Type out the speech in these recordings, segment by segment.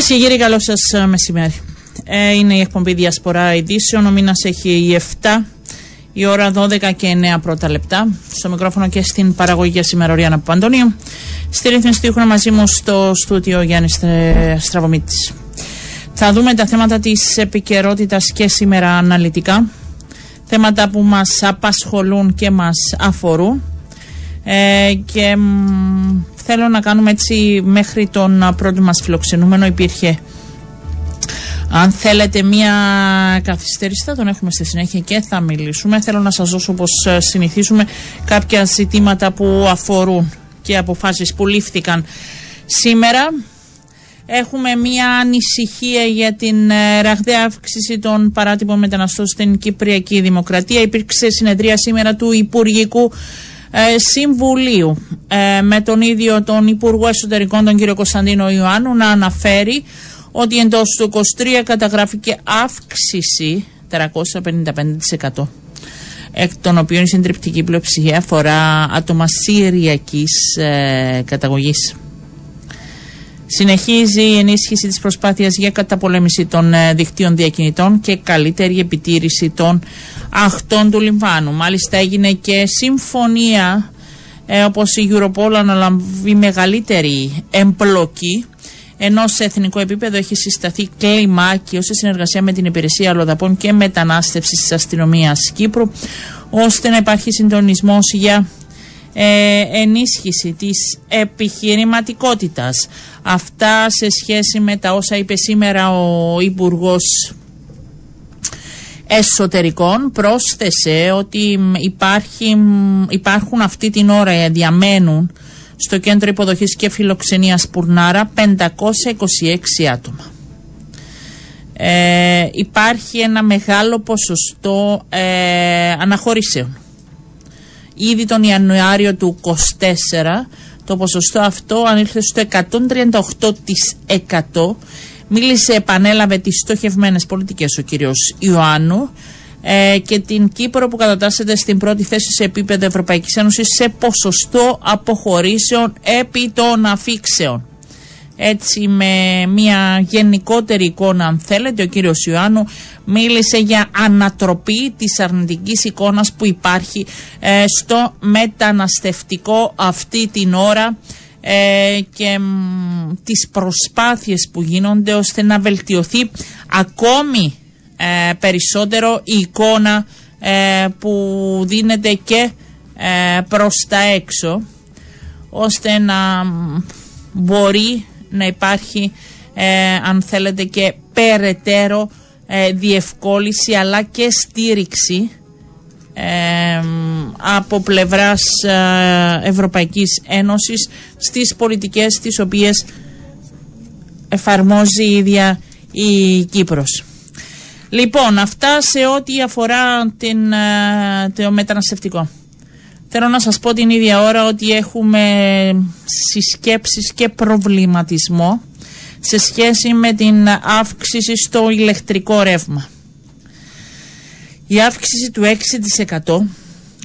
Κυρίες και κύριοι, καλό σας μεσημέρι. Ε, είναι η εκπομπή Διασπορά Ειδήσεων. Ο μήνας έχει 7, η ώρα 12 και 9 πρώτα λεπτά. Στο μικρόφωνο και στην παραγωγή για σήμερα, Ριάννα Παπαντονίου. Στη ρύθμιση του ήχου μαζί μου στο στούτιο Γιάννης Στραβωμίτη. Θα δούμε τα θέματα της επικαιρότητας και σήμερα αναλυτικά. Θέματα που μας απασχολούν και μας αφορούν. Ε, και θέλω να κάνουμε έτσι μέχρι τον πρώτο μας φιλοξενούμενο υπήρχε αν θέλετε μία καθυστέρηση θα τον έχουμε στη συνέχεια και θα μιλήσουμε. Θέλω να σας δώσω όπως ε, συνηθίζουμε κάποια ζητήματα που αφορούν και αποφάσεις που λήφθηκαν σήμερα. Έχουμε μία ανησυχία για την ε, ραγδαία αύξηση των παράτυπων μεταναστών στην Κυπριακή Δημοκρατία. Υπήρξε συνεδρία σήμερα του Υπουργικού ε, Συμβουλίου ε, με τον ίδιο τον Υπουργό Εσωτερικών τον κύριο Κωνσταντίνο Ιωάννου να αναφέρει ότι εντός του 23 καταγράφηκε αύξηση 455% εκ των οποίων η συντριπτική πλειοψηφία αφορά άτομα συριακής ε, καταγωγής. Συνεχίζει η ενίσχυση της προσπάθειας για καταπολέμηση των ε, δικτύων διακινητών και καλύτερη επιτήρηση των αχτών του Λιμβάνου. Μάλιστα έγινε και συμφωνία ε, όπως η Europol αναλαμβεί μεγαλύτερη εμπλοκή ενώ σε εθνικό επίπεδο έχει συσταθεί κλιμάκιο σε συνεργασία με την Υπηρεσία Αλλοδαπών και Μετανάστευσης της Αστυνομίας Κύπρου, ώστε να υπάρχει συντονισμός για ε, ενίσχυση της επιχειρηματικότητας. Αυτά σε σχέση με τα όσα είπε σήμερα ο Υπουργός Εσωτερικών πρόσθεσε ότι υπάρχει, υπάρχουν αυτή την ώρα διαμένουν στο κέντρο υποδοχής και φιλοξενίας Πουρνάρα 526 άτομα. Ε, υπάρχει ένα μεγάλο ποσοστό ε, αναχωρήσεων. Ήδη τον Ιανουάριο του 24 το ποσοστό αυτό ανήλθε στο 138%. Μίλησε, επανέλαβε τις στοχευμένες πολιτικές ο κύριος Ιωάννου ε, και την Κύπρο που κατατάσσεται στην πρώτη θέση σε επίπεδο Ευρωπαϊκής Ένωσης σε ποσοστό αποχωρήσεων επί των αφήξεων έτσι με μια γενικότερη εικόνα αν θέλετε ο κύριος Ιωάννου μίλησε για ανατροπή της αρνητικής εικόνας που υπάρχει ε, στο μεταναστευτικό αυτή την ώρα ε, και μ, τις προσπάθειες που γίνονται ώστε να βελτιωθεί ακόμη ε, περισσότερο η εικόνα που δίνεται και προς τα έξω ώστε να μπορεί να υπάρχει ε, αν θέλετε και περαιτέρω ε, διευκόλυση αλλά και στήριξη ε, από πλευράς ε, Ευρωπαϊκής Ένωσης στις πολιτικές τις οποίες εφαρμόζει η ίδια η Κύπρος. Λοιπόν, αυτά σε ό,τι αφορά την, το μεταναστευτικό. Θέλω να σας πω την ίδια ώρα ότι έχουμε συσκέψεις και προβληματισμό σε σχέση με την αύξηση στο ηλεκτρικό ρεύμα. Η αύξηση του 6%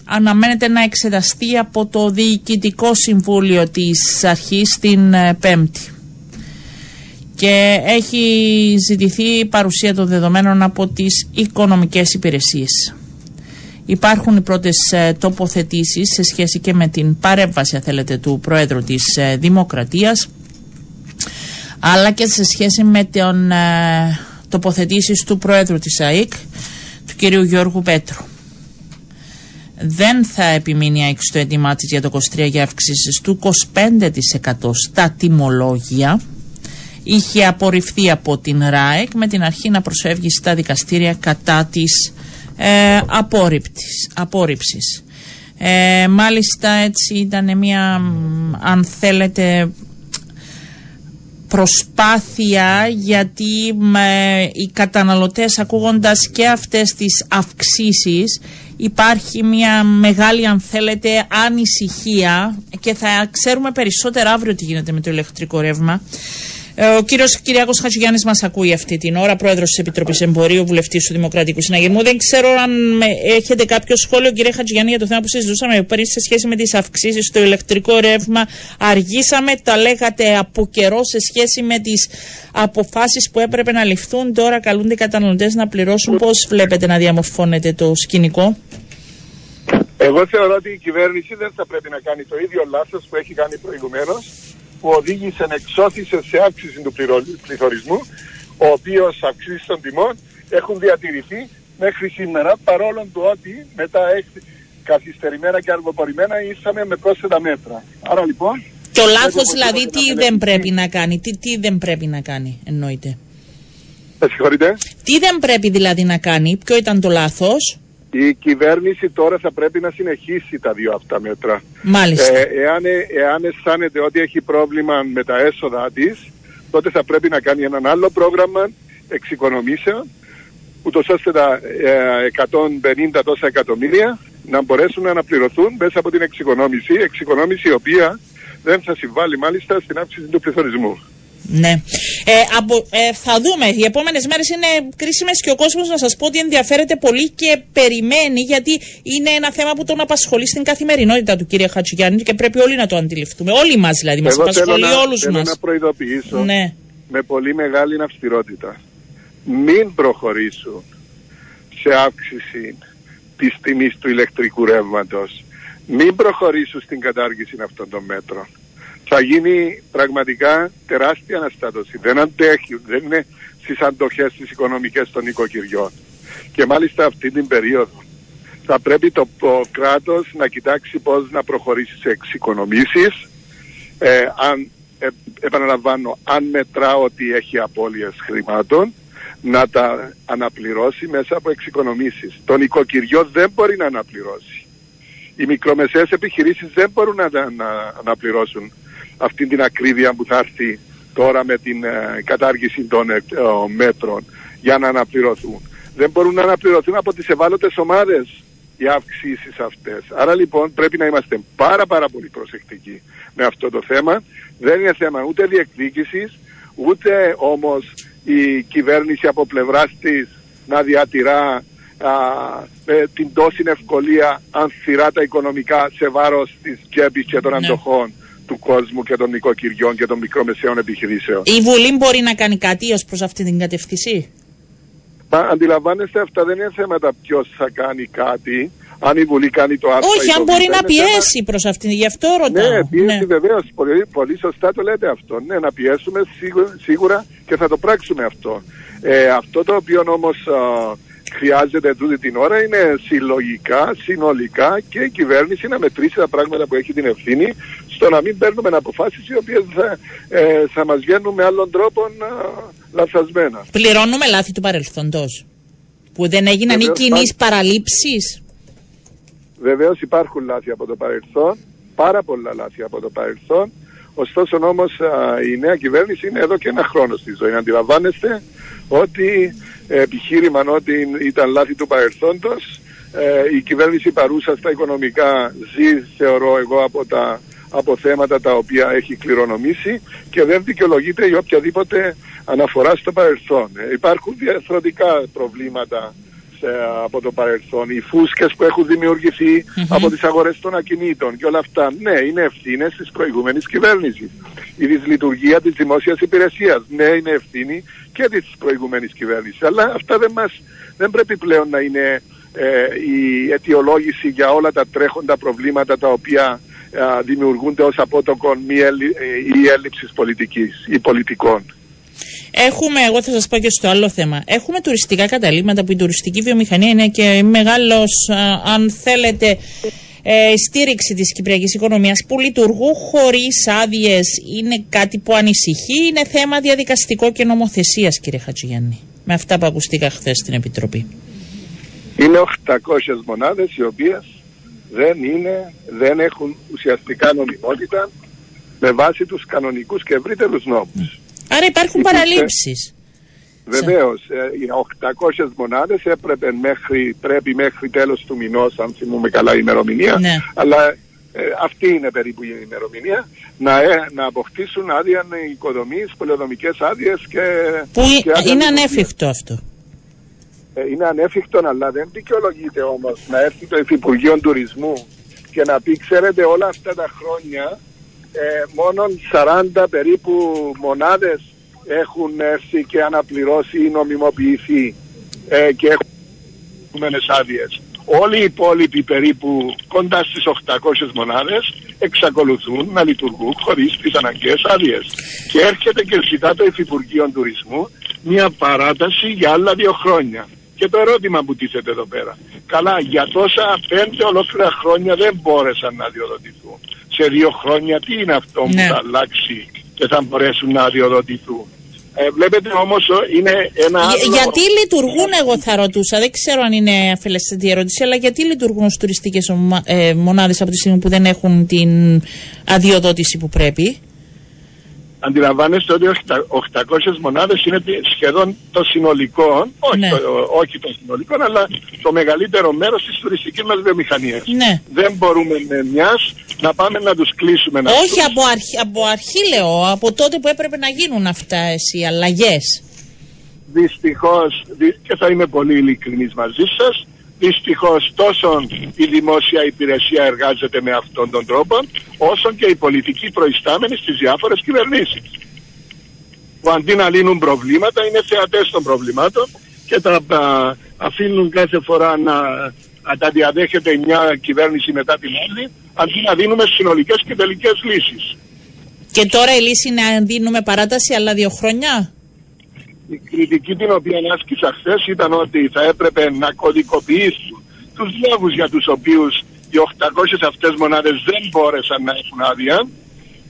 αναμένεται να εξεταστεί από το Διοικητικό Συμβούλιο της Αρχής την ε, Πέμπτη και έχει ζητηθεί η παρουσία των δεδομένων από τις οικονομικές υπηρεσίες. Υπάρχουν οι πρώτες ε, τοποθετήσεις σε σχέση και με την παρέμβαση, θέλετε, του Πρόεδρου της ε, Δημοκρατίας, αλλά και σε σχέση με τον ε, τοποθετήσεις του Πρόεδρου της ΑΕΚ, του κυρίου Γιώργου Πέτρου. Δεν θα επιμείνει η ΑΕΚ στο έτοιμά της για το 23 για αύξηση του 25% στα τιμολόγια. Είχε απορριφθεί από την ΡΑΕΚ με την αρχή να προσφεύγει στα δικαστήρια κατά της ε, απόρριψης. Ε, μάλιστα έτσι ήταν μια αν θέλετε προσπάθεια γιατί με, οι καταναλωτές ακούγοντας και αυτές τις αυξήσεις υπάρχει μια μεγάλη αν θέλετε ανησυχία και θα ξέρουμε περισσότερα αύριο τι γίνεται με το ηλεκτρικό ρεύμα Ε, ο κύριος Κυριακό Χατζηγιάννης μας ακούει αυτή την ώρα, πρόεδρος της Επιτροπής Εμπορίου, βουλευτής του Δημοκρατικού Συναγερμού. Δεν ξέρω αν έχετε κάποιο σχόλιο, κύριε Χατζηγιάννη, για το θέμα που συζητούσαμε πριν σε σχέση με τις αυξήσεις στο ηλεκτρικό ρεύμα. Αργήσαμε, τα λέγατε από καιρό σε σχέση με τις αποφάσεις που έπρεπε να ληφθούν. Τώρα καλούνται οι καταναλωτές να πληρώσουν. Πώς βλέπετε να διαμορφώνεται το σκηνικό; Εγώ θεωρώ ότι η κυβέρνηση δεν θα πρέπει να κάνει το ίδιο λάθος που έχει κάνει προηγουμένως που οδήγησε, εξώθησε σε αύξηση του πληθωρισμού, ο οποίος αυξήσεις των τιμών έχουν διατηρηθεί μέχρι σήμερα, παρόλο του ότι μετά καθυστερημένα και αργοπορημένα ήρθαμε με πρόσθετα μέτρα. Άρα λοιπόν... Το λάθος δηλαδή τι δεν πρέπει να κάνει, τι, τι δεν πρέπει να κάνει εννοείται. Με συγχωρείτε. Τι δεν πρέπει δηλαδή να κάνει, ποιο ήταν το λάθος; Η κυβέρνηση τώρα θα πρέπει να συνεχίσει τα δύο αυτά μέτρα. Μάλιστα. Ε, εάν, εάν αισθάνεται ότι έχει πρόβλημα με τα έσοδα της, τότε θα πρέπει να κάνει έναν άλλο πρόγραμμα εξοικονομήσεων, ούτως ώστε τα 150 ε, τόσα εκατομμύρια να μπορέσουν να αναπληρωθούν μέσα από την εξοικονόμηση, εξοικονόμηση η οποία δεν θα συμβάλλει μάλιστα στην αύξηση του πληθωρισμού. Ναι. Ε, από, ε, θα δούμε. Οι επόμενες μέρες είναι κρίσιμες και ο κόσμος να σας πω ότι ενδιαφέρεται πολύ και περιμένει, γιατί είναι ένα θέμα που τον απασχολεί στην καθημερινότητα του κύριε Χατζηγιάννη και πρέπει όλοι να το αντιληφθούμε. Όλοι μας δηλαδή. Μας απασχολεί όλους μας. Θέλω να προειδοποιήσω ναι. με πολύ μεγάλη αυστηρότητα. Μην προχωρήσουν σε αύξηση της τιμής του ηλεκτρικού ρεύματος. Μην προχωρήσουν στην κατάργηση αυτών των μέτρων θα γίνει πραγματικά τεράστια αναστάτωση. Δεν αντέχει, δεν είναι στις αντοχές τις οικονομικές των οικοκυριών. Και μάλιστα αυτή την περίοδο θα πρέπει το, το κράτος να κοιτάξει πώς να προχωρήσει σε εξοικονομήσεις. Ε, αν, ε, επαναλαμβάνω, αν μετρά ότι έχει απώλειες χρημάτων, να τα αναπληρώσει μέσα από εξοικονομήσεις. Τον οικοκυριό δεν μπορεί να αναπληρώσει. Οι μικρομεσαίες επιχειρήσεις δεν μπορούν να, να αναπληρώσουν αυτή την ακρίβεια που θα έρθει τώρα με την ε, κατάργηση των ε, μέτρων για να αναπληρωθούν. Δεν μπορούν να αναπληρωθούν από τις ευάλωτες ομάδες οι αυξήσεις αυτές. Άρα λοιπόν πρέπει να είμαστε πάρα πάρα πολύ προσεκτικοί με αυτό το θέμα. Δεν είναι θέμα ούτε διεκδίκησης, ούτε όμως η κυβέρνηση από πλευράς της να διατηρά με την τόση ευκολία ανθυρά τα οικονομικά σε βάρος της τσέπης και των ναι. αντοχών του κόσμου και των νοικοκυριών και των μικρομεσαίων επιχειρήσεων. Η Βουλή μπορεί να κάνει κάτι ως προς αυτή την κατευθυνσή. Μα αντιλαμβάνεστε αυτά δεν είναι θέματα ποιος θα κάνει κάτι. Αν η Βουλή κάνει το άρθρο. Όχι, αν μπορεί να πιέσει θέμα... προς αυτήν. Γι' αυτό ρωτάω. Ναι, πιέσει ναι. βεβαίως. Πολύ, πολύ σωστά το λέτε αυτό. Ναι, να πιέσουμε σίγουρα, σίγουρα και θα το πράξουμε αυτό. Ε, αυτό το οποίο όμως χρειάζεται τούτη την ώρα είναι συλλογικά, συνολικά και η κυβέρνηση να μετρήσει τα πράγματα που έχει την ευθύνη στο να μην παίρνουμε αποφάσεις οι οποίες θα, ε, θα μας βγαίνουν με άλλον τρόπο ε, λαθασμένα. Πληρώνουμε λάθη του παρελθόντος. Που δεν έγιναν οι κοινεί παραλήψεις. Βεβαίως υπάρχουν λάθη από το παρελθόν, πάρα πολλά λάθη από το παρελθόν. Ωστόσο όμως η νέα κυβέρνηση είναι εδώ και ένα χρόνο στη ζωή. Αντιλαμβάνεστε ότι επιχείρημα ότι ήταν λάθη του παρελθόντος. Ε, η κυβέρνηση παρούσα στα οικονομικά ζει, θεωρώ εγώ, από τα από θέματα τα οποία έχει κληρονομήσει και δεν δικαιολογείται για οποιαδήποτε αναφορά στο παρελθόν. Ε, υπάρχουν διαφορετικά προβλήματα από το παρελθόν, οι φούσκες που έχουν από τις αγορές των ακινήτων και όλα αυτά. Ναι, είναι ευθύνες της προηγούμενης κυβέρνησης. Η δυσλειτουργία της δημόσιας υπηρεσίας. Ναι, είναι ευθύνη και της προηγούμενης κυβέρνησης. Αλλά αυτά δεν, μας, δεν πρέπει πλέον να είναι ε, η αιτιολόγηση για όλα τα τρέχοντα προβλήματα τα οποία δημιουργούνται ως απότοκον μη ή έλλειψης πολιτικής ή πολιτικών. Έχουμε, εγώ θα σας πω και στο άλλο θέμα, έχουμε τουριστικά καταλήμματα που η τουριστική βιομηχανία είναι και μεγάλος, αν θέλετε, ε, στήριξη της κυπριακής οικονομίας που λειτουργούν χωρίς άδειες είναι κάτι που ανησυχεί, είναι θέμα διαδικαστικό και νομοθεσίας κύριε Χατζηγιάννη, με αυτά που ακουστήκα χθες στην Επιτροπή. Είναι 800 μονάδες οι οποίες δεν, είναι, δεν έχουν ουσιαστικά νομιμότητα με βάση τους κανονικούς και ευρύτερους νόμους. Άρα υπάρχουν παραλήψεις. Βεβαίως, ε, οι 800 μονάδες έπρεπε μέχρι, πρέπει μέχρι τέλος του μηνός, αν θυμούμε καλά η ημερομηνία. Ναι. Αλλά ε, αυτή είναι περίπου η ημερομηνία, να, ε, να αποκτήσουν άδεια οικοδομή, πολεοδομικέ άδειες και. Που είναι ανέφικτο αυτό. Ε, είναι ανέφικτο, αλλά δεν δικαιολογείται όμως να έρθει το Υφυπουργείο Τουρισμού και να πει, ξέρετε, όλα αυτά τα χρόνια ε, μόνο 40 περίπου μονάδες έχουν έρθει και αναπληρώσει ή νομιμοποιηθεί ε, και έχουν άδειες. Όλοι οι υπόλοιποι περίπου κοντά στις 800 μονάδες εξακολουθούν να λειτουργούν χωρίς τις αναγκαίες άδειες. Και έρχεται και ζητά το Υφυπουργείο Τουρισμού μια παράταση για άλλα δύο χρόνια. Και το ερώτημα που τίθεται εδώ πέρα. Καλά, για τόσα πέντε ολόκληρα χρόνια δεν μπόρεσαν να αδειοδοτηθούν. Σε δύο χρόνια τι είναι αυτό που ναι. θα αλλάξει και θα μπορέσουν να αδειοδοτηθούν. Ε, βλέπετε όμως είναι ένα άλλο... Γιατί λειτουργούν εγώ θα ρωτούσα, δεν ξέρω αν είναι αφελεστή ερώτηση, αλλά γιατί λειτουργούν στις τουριστικές ε, μονάδες από τη στιγμή που δεν έχουν την αδειοδότηση που πρέπει; Αντιλαμβάνεστε ότι 800 μονάδες είναι σχεδόν το συνολικό, όχι, ναι. το, όχι το συνολικό, αλλά το μεγαλύτερο μέρος της τουριστικής μας βιομηχανίας. Ναι. Δεν μπορούμε με μιας να πάμε να τους κλείσουμε. Να όχι από αρχή, από αρχή λέω, από τότε που έπρεπε να γίνουν αυτά οι αλλαγές. Δυστυχώς, και θα είμαι πολύ ειλικρινής μαζί σας, Δυστυχώς τόσο η δημόσια υπηρεσία εργάζεται με αυτόν τον τρόπο, όσο και οι πολιτικοί προϊστάμενοι στις διάφορες κυβερνήσεις. Που αντί να λύνουν προβλήματα είναι θεατές των προβλημάτων και τα αφήνουν κάθε φορά να, τα διαδέχεται μια κυβέρνηση μετά την άλλη, αντί να δίνουμε συνολικές και τελικές λύσεις. Και τώρα η λύση είναι να δίνουμε παράταση άλλα δύο χρόνια; Η κριτική την οποία άσκησα χθες ήταν ότι θα έπρεπε να κωδικοποιήσουν τους λόγους για τους οποίους οι 800 αυτές μονάδες δεν μπόρεσαν να έχουν άδεια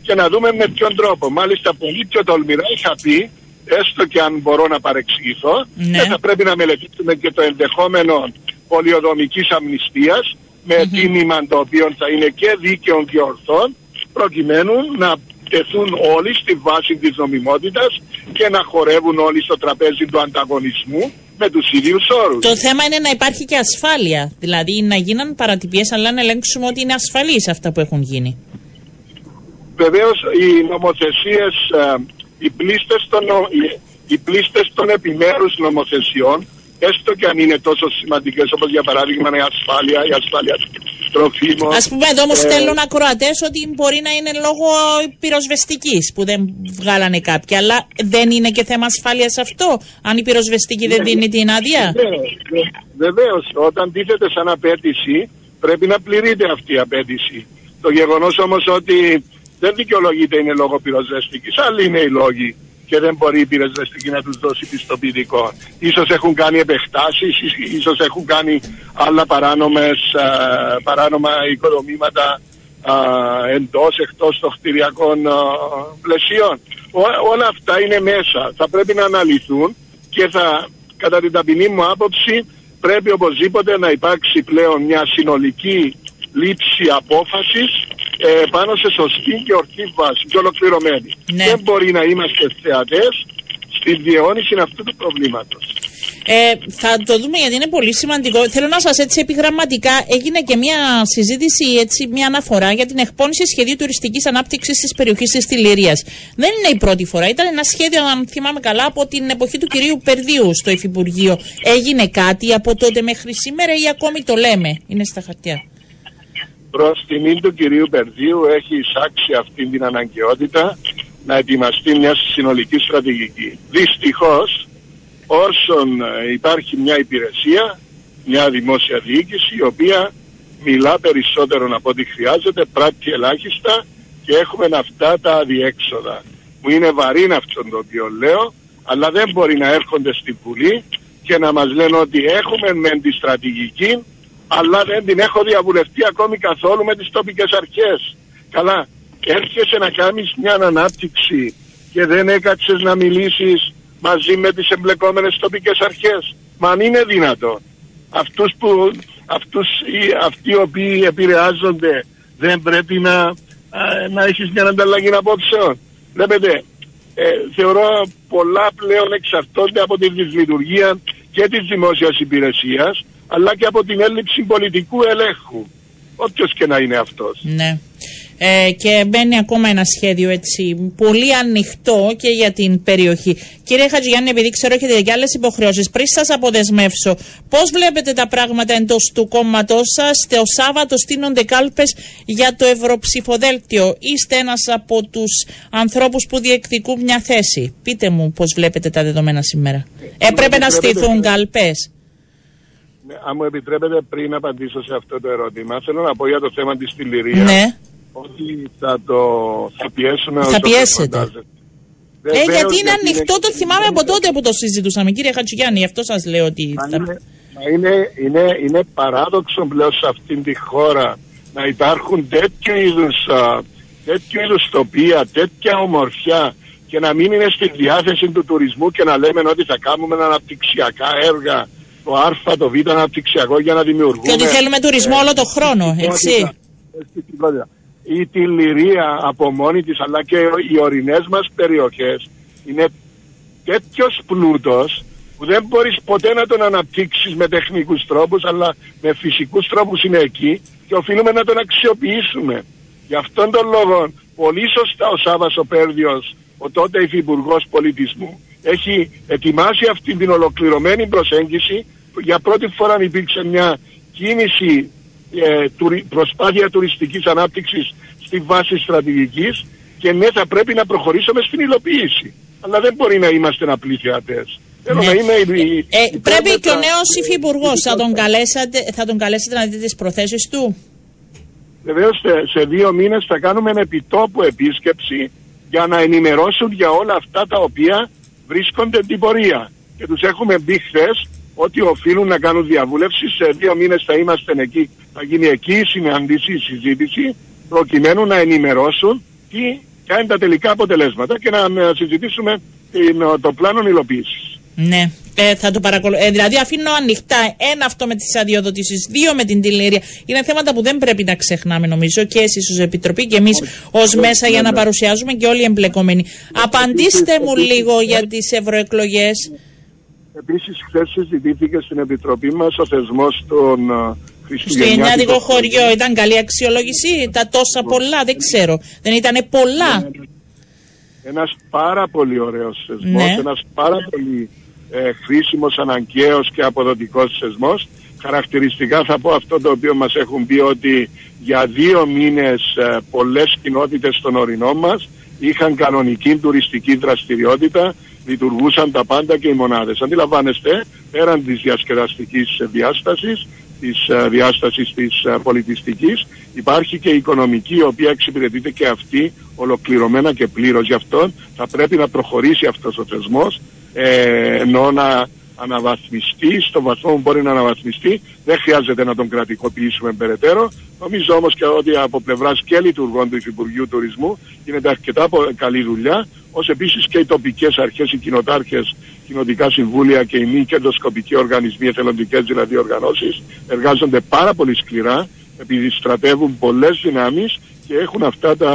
και να δούμε με ποιον τρόπο. Μάλιστα πολύ πιο τολμηρά είχα πει, έστω και αν μπορώ να παρεξηγηθώ, ναι. θα πρέπει να μελετήσουμε και το ενδεχόμενο πολιοδομικής αμνηστίας με mm τίμημα το οποίο θα είναι και δίκαιο και ορθών προκειμένου να τεθούν όλοι στη βάση της νομιμότητας και να χορεύουν όλοι στο τραπέζι του ανταγωνισμού με τους ίδιους όρους. Το θέμα είναι να υπάρχει και ασφάλεια, δηλαδή να γίναν παρατυπίες αλλά να ελέγξουμε ότι είναι ασφαλείς αυτά που έχουν γίνει. Βεβαίως οι νομοθεσίες, ε, οι πλήστες των, οι πλήστες των επιμέρους νομοθεσιών έστω και αν είναι τόσο σημαντικές όπως για παράδειγμα η ασφάλεια, η ασφάλεια τροφίμων. Α πούμε εδώ όμως ε, στέλνουν ακροατές ότι μπορεί να είναι λόγω πυροσβεστικής που δεν βγάλανε κάποια. Αλλά δεν είναι και θέμα ασφάλειας αυτό, αν η πυροσβεστική δεν ναι, δίνει την άδεια; Βεβαίως, όταν τίθεται σαν απέτηση, πρέπει να πληρείται αυτή η απέτηση. Το γεγονός όμως ότι δεν δικαιολογείται είναι λόγω πυροσβεστικής. Άλλοι είναι οι λόγοι και δεν μπορεί η πυροσβεστική να τους δώσει πιστοποιητικό. Ίσως έχουν κάνει επεκτάσεις, ίσως έχουν κάνει άλλα παράνομες, παράνομα οικοδομήματα εντός, εκτός των κτηριακών πλαισίων. όλα αυτά είναι μέσα. Θα πρέπει να αναλυθούν και θα, κατά την ταπεινή μου άποψη, πρέπει οπωσδήποτε να υπάρξει πλέον μια συνολική λήψη απόφασης ε, πάνω σε σωστή και ορθή βάση και ολοκληρωμένη. Ναι. Δεν μπορεί να είμαστε θεατές στη διαιώνιση αυτού του προβλήματος. Ε, θα το δούμε γιατί είναι πολύ σημαντικό. Θέλω να σας έτσι επιγραμματικά έγινε και μια συζήτηση, έτσι, μια αναφορά για την εκπόνηση σχεδίου τουριστικής ανάπτυξης της περιοχής της Τηληρία. Δεν είναι η πρώτη φορά. Ήταν ένα σχέδιο, αν θυμάμαι καλά, από την εποχή του κυρίου Περδίου στο Υφυπουργείο. Έγινε κάτι από τότε μέχρι σήμερα ή ακόμη το λέμε; Είναι στα χαρτιά προς τιμή του κυρίου Περδίου έχει εισάξει αυτή την αναγκαιότητα να ετοιμαστεί μια συνολική στρατηγική. Δυστυχώς, όσον ε, υπάρχει μια υπηρεσία, μια δημόσια διοίκηση, η οποία μιλά περισσότερο από ό,τι χρειάζεται, πράττει ελάχιστα και έχουμε αυτά τα αδιέξοδα. Μου είναι βαρύ αυτό το οποίο λέω, αλλά δεν μπορεί να έρχονται στην Βουλή και να μας λένε ότι έχουμε με τη στρατηγική, αλλά δεν την έχω διαβουλευτεί ακόμη καθόλου με τις τοπικές αρχές. Καλά, έρχεσαι να κάνεις μια ανάπτυξη και δεν έκατσες να μιλήσεις μαζί με τις εμπλεκόμενες τοπικές αρχές. Μα αν είναι δυνατό. Αυτούς που, αυτούς, αυτοί οι οποίοι επηρεάζονται δεν πρέπει να, να έχεις μια ανταλλαγή απόψεων. Βλέπετε, ε, θεωρώ πολλά πλέον εξαρτώνται από τη δυσλειτουργία και της δημόσιας υπηρεσίας αλλά και από την έλλειψη πολιτικού ελέγχου. όποιος και να είναι αυτός. Ναι. Ε, και μπαίνει ακόμα ένα σχέδιο έτσι πολύ ανοιχτό και για την περιοχή. Κύριε Χατζηγιάννη, επειδή ξέρω έχετε και άλλες υποχρεώσεις, πριν σας αποδεσμεύσω, πώς βλέπετε τα πράγματα εντός του κόμματός σας; Το Σάββατο στείνονται κάλπες για το Ευρωψηφοδέλτιο. Είστε ένας από τους ανθρώπους που διεκδικούν μια θέση. Πείτε μου πώς βλέπετε τα δεδομένα σήμερα. Έπρεπε να στηθούν κάλπες. Ναι, αν μου επιτρέπετε πριν απαντήσω σε αυτό το ερώτημα, θέλω να πω για το θέμα της τηληρίας. Ναι ότι θα το θα πιέσουμε Θα πιέσετε. Ε, γιατί είναι ανοιχτό, το θυμάμαι από τότε που το συζητούσαμε, κύριε Χατζηγιάννη, γι' αυτό σας λέω ότι. θα... είναι, είναι, είναι, είναι παράδοξο πλέον σε αυτήν τη χώρα να υπάρχουν τέτοιου είδους τέτοιου είδους τοπία, τέτοια ομορφιά και να μην είναι στη διάθεση του τουρισμού και να λέμε ότι θα κάνουμε αναπτυξιακά έργα, το Α, το Β αναπτυξιακό για να δημιουργούμε. Και ότι θέλουμε τουρισμό ε, όλο το χρόνο, έτσι ή τη Λυρία από μόνη της αλλά και οι ορεινές μας περιοχές είναι τέτοιος πλούτος που δεν μπορείς ποτέ να τον αναπτύξεις με τεχνικούς τρόπους αλλά με φυσικούς τρόπους είναι εκεί και οφείλουμε να τον αξιοποιήσουμε. Γι' αυτόν τον λόγο πολύ σωστά ο Σάββας ο Πέρδιος, ο τότε υφυπουργός πολιτισμού, έχει ετοιμάσει αυτή την ολοκληρωμένη προσέγγιση. Για πρώτη φορά υπήρξε μια κίνηση ε, προσπάθεια τουριστικής ανάπτυξης στη βάση στρατηγικής και ναι θα πρέπει να προχωρήσουμε στην υλοποίηση. Αλλά δεν μπορεί να είμαστε απλοί θεατές. Ναι. ε, πρέπει και ο νέος υφυπουργός θα τον καλέσετε, θα τον καλέσετε να δείτε τις προθέσεις του; Βεβαίως σε, δύο μήνες θα κάνουμε επιτόπου επίσκεψη για να ενημερώσουν για όλα αυτά τα οποία βρίσκονται την πορεία. Και τους έχουμε μπει χθες ότι οφείλουν να κάνουν διαβούλευση. Σε δύο μήνες θα είμαστε εκεί, θα γίνει εκεί η συνάντηση, η συζήτηση, προκειμένου να ενημερώσουν τι, ποια είναι τα τελικά αποτελέσματα και να συζητήσουμε το πλάνο υλοποίησης. Ναι, ε, θα το παρακολου... Ε, δηλαδή αφήνω ανοιχτά ένα αυτό με τις αδειοδοτήσεις, δύο με την τηλερία. Είναι θέματα που δεν πρέπει να ξεχνάμε νομίζω και εσείς ως Επιτροπή και εμείς ως μέσα για να παρουσιάζουμε και όλοι οι εμπλεκόμενοι. Απαντήστε μου λίγο για τις ευρωεκλογές. Επίσης, χθες συζητήθηκε στην Επιτροπή μας ο θεσμός των ε, Χριστουγεννιάτικο χωριό ήταν καλή αξιολόγηση, τα τόσα πολλά, δεν ξέρω. Δεν ήταν πολλά. Ναι, ναι, ναι. Ένας πάρα πολύ ωραίος θεσμός, ναι. ένας πάρα πολύ ε, χρήσιμος, αναγκαίος και αποδοτικός θεσμός. Χαρακτηριστικά θα πω αυτό το οποίο μας έχουν πει ότι για δύο μήνες ε, πολλές κοινότητες των ορεινών μας είχαν κανονική τουριστική δραστηριότητα, λειτουργούσαν τα πάντα και οι μονάδες. Αντιλαμβάνεστε, πέραν της διασκεδαστικής διάστασης, της uh, διάστασης της uh, πολιτιστικής υπάρχει και η οικονομική η οποία εξυπηρετείται και αυτή ολοκληρωμένα και πλήρως γι' αυτό θα πρέπει να προχωρήσει αυτός ο θεσμός ε, ενώ να αναβαθμιστεί στο βαθμό που μπορεί να αναβαθμιστεί δεν χρειάζεται να τον κρατικοποιήσουμε περαιτέρω νομίζω όμως και ότι από πλευράς και λειτουργών του Υφυπουργείου Τουρισμού γίνεται αρκετά καλή δουλειά ως επίσης και οι τοπικές αρχές, οι κοινοτάρχες, κοινοτικά συμβούλια και οι μη κερδοσκοπικοί οργανισμοί, εθελοντικές δηλαδή οργανώσεις, εργάζονται πάρα πολύ σκληρά, επειδή στρατεύουν πολλές δυνάμεις και έχουν αυτά τα,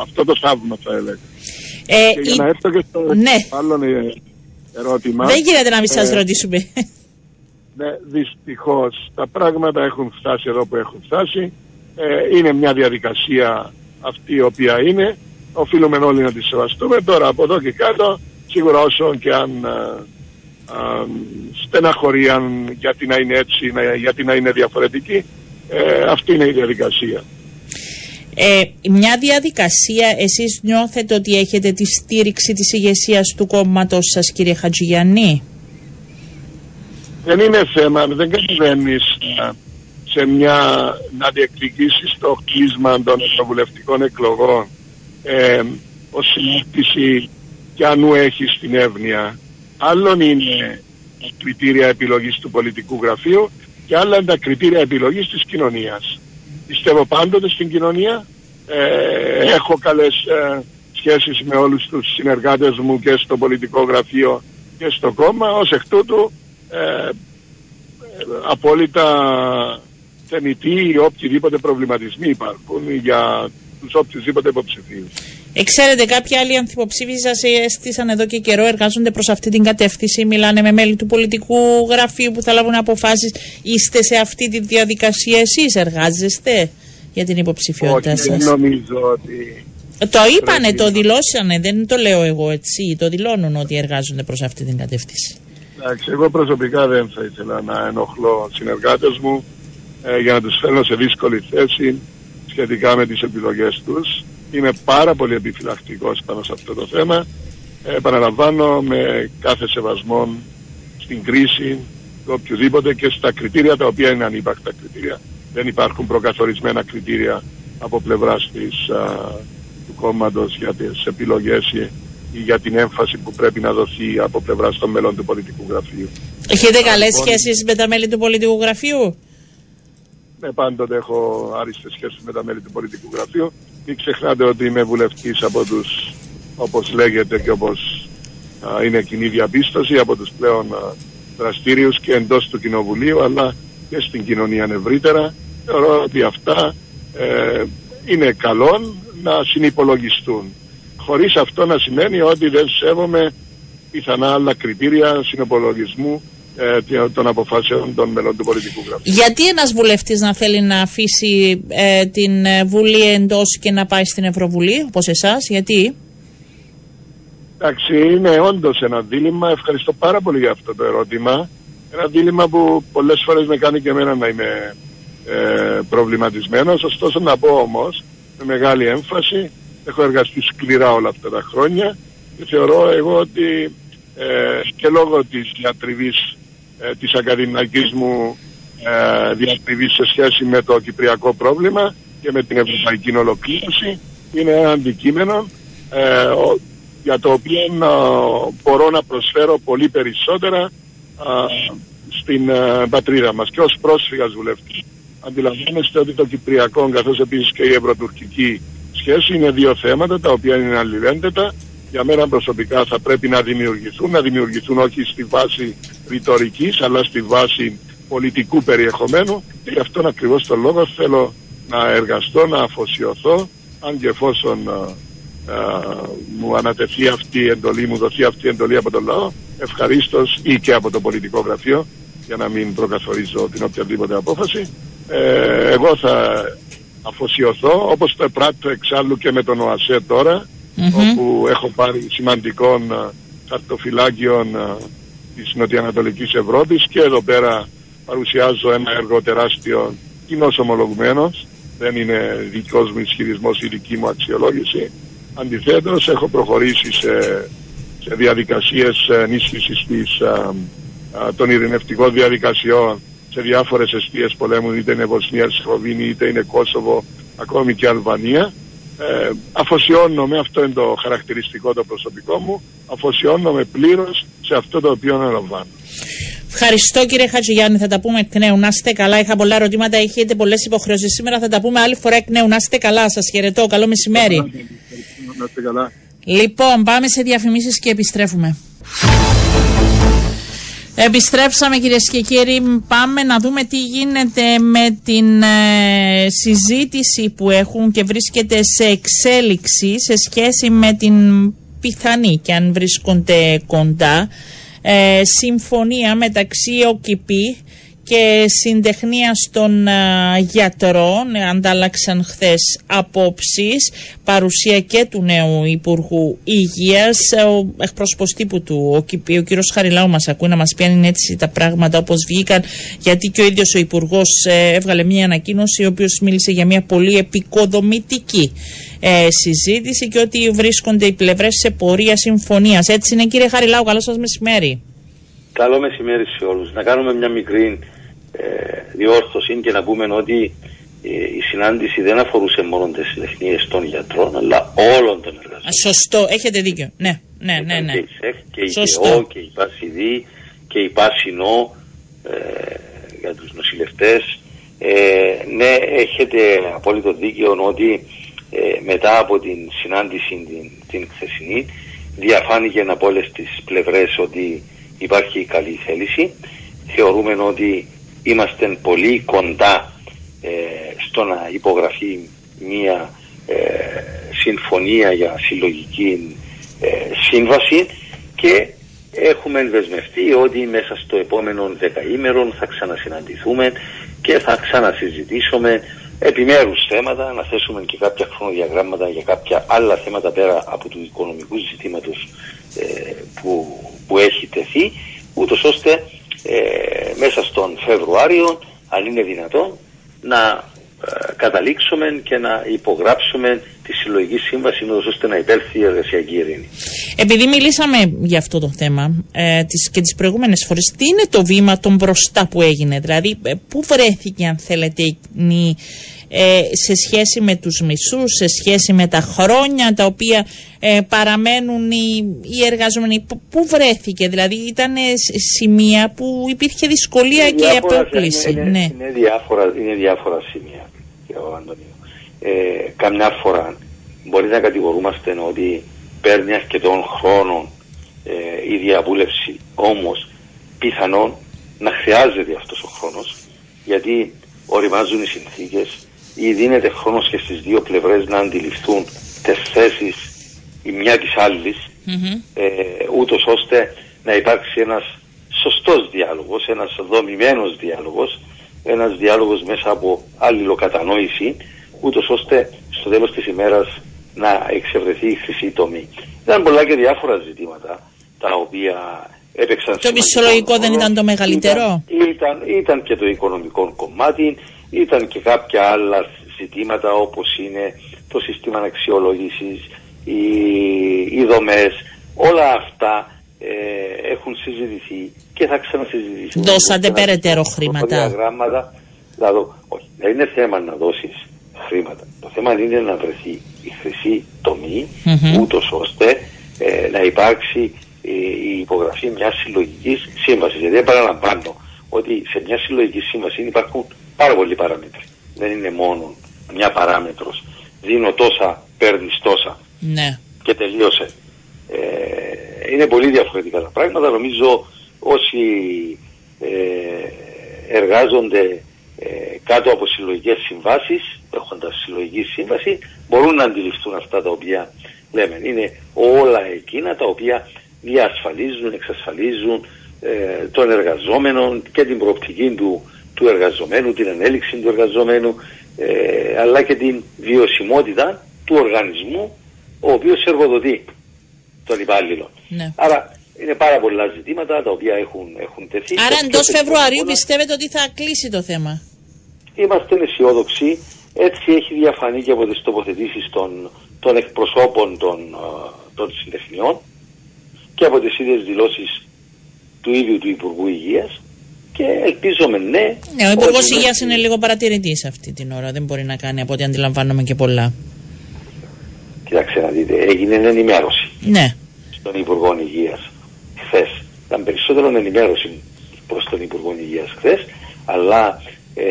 αυτό το θαύμα θα έλεγα. Ε, και για να έρθω και στο ναι. άλλο ερώτημα. Δεν γίνεται να μην σας ε, ρωτήσουμε. Ναι, δυστυχώς τα πράγματα έχουν φτάσει εδώ που έχουν φτάσει. Ε, είναι μια διαδικασία αυτή η οποία είναι οφείλουμε όλοι να τη σεβαστούμε. Τώρα από εδώ και κάτω, σίγουρα όσο και αν α, στεναχωρίαν γιατί να είναι έτσι, να, γιατί να είναι διαφορετική, ε, αυτή είναι η διαδικασία. Ε, μια διαδικασία, εσείς νιώθετε ότι έχετε τη στήριξη της ηγεσίας του κόμματος σας κύριε Χατζηγιαννή; Δεν είναι θέμα, δεν κατεβαίνει σε μια να διεκδικήσεις το κλείσμα των ευρωβουλευτικών εκλογών ε, ως συζήτηση και ανού έχει στην εύνοια. Άλλον είναι τα κριτήρια επιλογής του πολιτικού γραφείου και άλλα είναι τα κριτήρια επιλογής της κοινωνίας. Πιστεύω πάντοτε στην κοινωνία, ε, έχω καλές ε, σχέσεις με όλους τους συνεργάτες μου και στο πολιτικό γραφείο και στο κόμμα, ως εκ τούτου ε, απόλυτα θεμητοί ή οποιοδήποτε προβληματισμοί υπάρχουν για τους οποιουσδήποτε υποψηφίους. Εξαίρετε, κάποιοι άλλοι ανθυποψήφοι σα έστησαν εδώ και καιρό, εργάζονται προς αυτή την κατεύθυνση, μιλάνε με μέλη του πολιτικού γραφείου που θα λάβουν αποφάσεις. Είστε σε αυτή τη διαδικασία εσείς, εργάζεστε για την υποψηφιότητά σα. Δεν νομίζω ότι. Το είπανε, το δηλώσανε, δεν το λέω εγώ έτσι. Το δηλώνουν ότι εργάζονται προς αυτή την κατεύθυνση. Εντάξει, εγώ προσωπικά δεν θα ήθελα να ενοχλώ συνεργάτες μου ε, για να τους φέρνω σε δύσκολη θέση σχετικά με τις επιλογές τους. Είμαι πάρα πολύ επιφυλακτικός πάνω σε αυτό το θέμα. Ε, επαναλαμβάνω με κάθε σεβασμό στην κρίση του οποιοδήποτε και στα κριτήρια τα οποία είναι ανύπαρκτα κριτήρια. Δεν υπάρχουν προκαθορισμένα κριτήρια από πλευράς του κόμματος για τις επιλογές ή για την έμφαση που πρέπει να δοθεί από πλευράς των μελών του πολιτικού γραφείου. Έχετε καλές λοιπόν, σχέσεις με τα μέλη του πολιτικού γραφείου; Ναι, πάντοτε έχω άριστες σχέσεις με τα μέλη του πολιτικού γραφείου. Μην ξεχνάτε ότι είμαι βουλευτής από τους, όπως λέγεται και όπως είναι κοινή διαπίστωση, από τους πλέον δραστήριους και εντός του Κοινοβουλίου, αλλά και στην κοινωνία ευρύτερα. Θεωρώ ότι αυτά ε, είναι καλό να συνυπολογιστούν. Χωρίς αυτό να σημαίνει ότι δεν σέβομαι πιθανά άλλα κριτήρια συνυπολογισμού ε, των αποφάσεων των μελών του πολιτικού γραφείου. Γιατί ένας βουλευτής να θέλει να αφήσει ε, την ε, Βουλή εντός και να πάει στην Ευρωβουλή, όπως εσάς, γιατί; Εντάξει, είναι όντως ένα δίλημα. Ευχαριστώ πάρα πολύ για αυτό το ερώτημα. Ένα δίλημα που πολλές φορές με κάνει και εμένα να είμαι ε, προβληματισμένος. Ωστόσο να πω όμως, με μεγάλη έμφαση, έχω εργαστεί σκληρά όλα αυτά τα χρόνια και θεωρώ εγώ ότι ε, και λόγω της διατριβής ε, της ακαδημαϊκής μου ε, διατριβής σε σχέση με το κυπριακό πρόβλημα και με την ευρωπαϊκή ολοκλήρωση. Είναι ένα αντικείμενο ε, για το οποίο μπορώ να προσφέρω πολύ περισσότερα στην πατρίδα μας. Και ως πρόσφυγας βουλευτής αντιλαμβάνεστε ότι το κυπριακό καθώς επίσης και η ευρωτουρκική σχέση είναι δύο θέματα τα οποία είναι αλληλένδετα. Για μένα προσωπικά θα πρέπει να δημιουργηθούν, να δημιουργηθούν όχι στη βάση ρητορικής, αλλά στη βάση πολιτικού περιεχομένου. Και γι' αυτόν ακριβώς τον λόγο θέλω να εργαστώ, να αφοσιωθώ αν και εφόσον μου ανατεθεί αυτή η εντολή, μου δοθεί αυτή η εντολή από τον λαό ευχαρίστως ή και από το πολιτικό γραφείο για να μην προκαθορίζω την οποιαδήποτε απόφαση. Ε, εγώ θα αφοσιωθώ όπως το πράττω εξάλλου και με τον ΟΑΣΕ τώρα όπου έχω πάρει σημαντικών uh, χαρτοφυλάκιων uh, της Νοτιοανατολικής Ευρώπης και εδώ πέρα παρουσιάζω ένα έργο τεράστιο κοινό ομολογουμένος. Δεν είναι δικός μου ισχυρισμός ή δική μου αξιολόγηση. Αντιθέτως έχω προχωρήσει σε, σε διαδικασίες ενίσχυσης της, uh, των ειρηνευτικών διαδικασιών σε διάφορες αιστείες πολέμου είτε είναι Βοσνία, Σεχοβίνη είτε είναι Κόσοβο ακόμη και Αλβανία ε, αφοσιώνομαι, αυτό είναι το χαρακτηριστικό το προσωπικό μου, αφοσιώνομαι πλήρως σε αυτό το οποίο αναλαμβάνω. Ευχαριστώ κύριε Χατζηγιάννη, θα τα πούμε εκ νέου. Να είστε καλά. Είχα πολλά ερωτήματα, έχετε πολλές υποχρεώσεις σήμερα. Θα τα πούμε άλλη φορά εκ νέου. Να είστε καλά. Σας χαιρετώ. Καλό μεσημέρι. Να είστε καλά. Λοιπόν, πάμε σε διαφημίσεις και επιστρέφουμε. Επιστρέψαμε κυρίες και κύριοι, πάμε να δούμε τι γίνεται με την ε, συζήτηση που έχουν και βρίσκεται σε εξέλιξη σε σχέση με την πιθανή και αν βρίσκονται κοντά ε, συμφωνία μεταξύ ΟΚΙΠΗ και συντεχνία των γιατρών αντάλλαξαν χθες απόψεις παρουσία και του νέου Υπουργού Υγείας. Ο εκπρόσωπος τύπου του ο, ο κύριος Χαριλάου μας ακούει να μας πιάνει έτσι τα πράγματα όπως βγήκαν γιατί και ο ίδιος ο Υπουργός ε, έβγαλε μια ανακοίνωση ο οποίος μίλησε για μια πολύ επικοδομητική ε, συζήτηση και ότι βρίσκονται οι πλευρές σε πορεία συμφωνίας. Έτσι είναι κύριε Χαριλάου καλό σας μεσημέρι. Καλό μεσημέρι σε όλους. Να κάνουμε μια μικρή ε, διόρθωση και να πούμε ότι ε, η συνάντηση δεν αφορούσε μόνο τις συλλεχνίες των γιατρών, αλλά όλων των εργαζομένων. Σωστό, έχετε δίκιο. Ναι, ναι, ναι. ναι. Και η ΣΕΧ και η ΓΕΟ και η ΠΑΣΙΔΗ και η ΠΑΣΙΝΟ ε, για τους νοσηλευτές. Ε, ναι, έχετε απόλυτο δίκαιο ότι ε, μετά από την συνάντηση την, την χθεσινή διαφάνηκε από όλες τις πλευρές ότι υπάρχει καλή θέληση. Θεωρούμε ότι είμαστε πολύ κοντά ε, στο να υπογραφεί μία ε, συμφωνία για συλλογική ε, σύμβαση και έχουμε δεσμευτεί ότι μέσα στο επόμενο δεκαήμερο θα ξανασυναντηθούμε και θα ξανασυζητήσουμε επιμέρους θέματα, να θέσουμε και κάποια χρονοδιαγράμματα για κάποια άλλα θέματα πέρα από του οικονομικού ζητήματος ε, που, που έχει τεθεί, ούτως ώστε ε, μέσα στον Φεβρουάριο, αν είναι δυνατόν, να ε, καταλήξουμε και να υπογράψουμε τη συλλογική σύμβαση ώστε να υπέλθει η εργασιακή ειρήνη. Επειδή μιλήσαμε για αυτό το θέμα ε, τις, και τις προηγούμενες φορές, τι είναι το βήμα των μπροστά που έγινε, δηλαδή ε, πού βρέθηκε αν θέλετε η ε, σε σχέση με τους μισούς, σε σχέση με τα χρόνια τα οποία ε, παραμένουν οι, οι εργαζόμενοι. Πού βρέθηκε, δηλαδή ήταν σημεία που υπήρχε δυσκολία και απόκληση. Είναι, ναι. είναι, διάφορα, είναι διάφορα σημεία, κύριε Αντωνίου. Ε, καμιά φορά μπορεί να κατηγορούμαστε ότι παίρνει αρκετών χρόνων ε, η διαβούλευση, όμως πιθανόν να χρειάζεται αυτός ο χρόνος γιατί οριμάζουν οι συνθήκες, ή δίνεται χρόνος και στις δύο πλευρές να αντιληφθούν τις θέσεις η μια της αλλης ε, ούτως ώστε να υπάρξει ένας σωστός διάλογος, ένας δομημένος διάλογος, ένας διάλογος μέσα από αλληλοκατανόηση, ούτως ώστε στο τέλος της ημέρας να εξευρεθεί η χρυσή τομή. Ήταν πολλά και διάφορα ζητήματα τα οποία έπαιξαν Το μισολογικό δεν ήταν το μεγαλύτερο; Ήταν, ήταν, ήταν και το οικονομικό κομμάτι, ήταν και κάποια άλλα ζητήματα όπως είναι το σύστημα αξιολόγησης, οι, οι δομές, όλα αυτά ε, έχουν συζητηθεί και θα ξανασυζητηθούν. Δώσατε περαιτέρω χρήματα. Γράμματα, δηλαδή, όχι, δεν είναι θέμα να δώσεις χρήματα. Το θέμα είναι να βρεθεί η χρυσή τομή, mm-hmm. ούτως ώστε ε, να υπάρξει ε, η υπογραφή μιας συλλογικής σύμβασης. Γιατί επαναλαμβάνω ότι σε μια συλλογική σύμβαση υπάρχουν πάρα πολλοί παράμετροι. Δεν είναι μόνο μια παράμετρος. Δίνω τόσα, παίρνεις τόσα. Ναι. Και τελείωσε. Ε, είναι πολύ διαφορετικά τα πράγματα. Νομίζω όσοι ε, εργάζονται ε, κάτω από συλλογικές συμβάσεις, έχοντας συλλογική σύμβαση, μπορούν να αντιληφθούν αυτά τα οποία λέμε. Είναι όλα εκείνα τα οποία διασφαλίζουν, εξασφαλίζουν ε, των εργαζόμενων και την προοπτική του του εργαζομένου, την ανέλυξη του εργαζομένου, ε, αλλά και την βιωσιμότητα του οργανισμού ο οποίος εργοδοτεί τον υπάλληλο. Ναι. Άρα είναι πάρα πολλά ζητήματα τα οποία έχουν, έχουν τεθεί. Άρα εντός Φεβρουαρίου πιστεύετε ότι θα κλείσει το θέμα; Είμαστε αισιόδοξοι. Έτσι έχει διαφανεί και από τις τοποθετήσεις των, των εκπροσώπων των, ε, των συντεχνιών και από τις ίδιες δηλώσεις του ίδιου του Υπουργού Υγείας και ελπίζομαι ναι. Ναι, ο Υπουργός Υγείας είναι λίγο παρατηρητής αυτή την ώρα. Δεν μπορεί να κάνει από ό,τι αντιλαμβάνομαι και πολλά. Κοιτάξτε να δείτε, έγινε ενημέρωση. Ναι. Στον Υπουργό Υγείας χθες. Ήταν περισσότερο ενημέρωση προς τον Υπουργό Υγείας χθες, αλλά ε,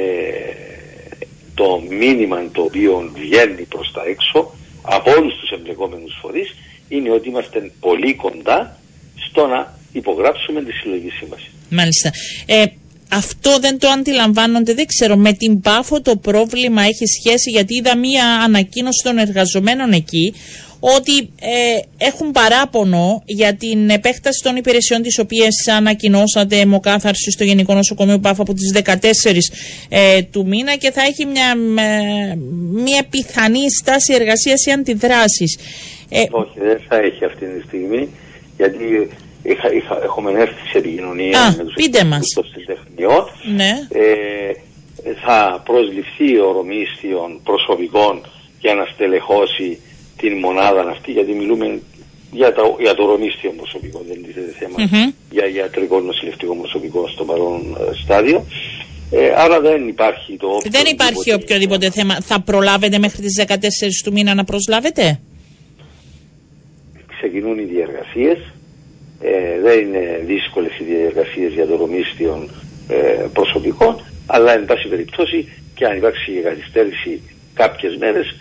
το μήνυμα το οποίο βγαίνει προς τα έξω από όλους τους εμπλεκόμενους φορείς είναι ότι είμαστε πολύ κοντά στο να υπογράψουμε τη συλλογική σύμβαση. Μάλιστα. Ε, αυτό δεν το αντιλαμβάνονται, δεν ξέρω. Με την Πάφο το πρόβλημα έχει σχέση γιατί είδα μία ανακοίνωση των εργαζομένων εκεί ότι ε, έχουν παράπονο για την επέκταση των υπηρεσιών τις οποίες ανακοινώσατε αιμοκάθαρση στο Γενικό Νοσοκομείο Πάφο από τις 14 ε, του μήνα και θα έχει μια, μια πιθανή στάση εργασίας ή αντιδράσεις. Ε, Όχι, δεν θα έχει αυτή τη στιγμή γιατί είχα, είχα, έχουμε έρθει σε επικοινωνία Α, με τους εκπροσώπους των τεχνιών. Ναι. Ε, θα προσληφθεί ο ρομίστιον προσωπικών για να στελεχώσει την μονάδα αυτή, γιατί μιλούμε για, τα, για το ρομίστιο προσωπικό, δεν τίθεται θέμα mm-hmm. για ιατρικό νοσηλευτικό προσωπικό στο παρόν ε, στάδιο. Ε, άρα δεν υπάρχει το Δεν υπάρχει οποιοδήποτε θέμα. Θα προλάβετε μέχρι τις 14 του μήνα να προσλάβετε; Ξεκινούν οι διεργασίες ε, δεν είναι δύσκολες οι διαδικασίες για το ρομίστιο ε, προσωπικό, αλλά εν πάση περιπτώσει και αν υπάρξει καθυστέρηση κάποιες μέρες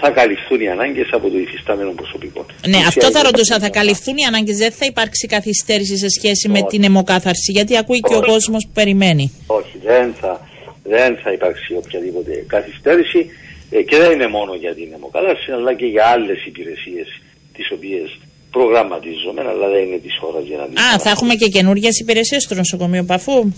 θα καλυφθούν οι ανάγκες από το υφιστάμενο προσωπικό. Ναι, αυτό θα ρωτούσα. Θα καλυφθούν οι ανάγκες, δεν θα υπάρξει καθυστέρηση σε σχέση με την αιμοκάθαρση, γιατί ακούει και ο κόσμος που περιμένει. Όχι, δεν θα, δεν θα υπάρξει οποιαδήποτε καθυστέρηση. ε, και δεν είναι μόνο για την αιμοκατάσταση αλλά και για άλλες υπηρεσίες τις οποίες προγραμματίζομαι αλλά δεν είναι της ώρα για να δει. Α, θα έχουμε και καινούργιες υπηρεσίες στο νοσοκομείο Παφού.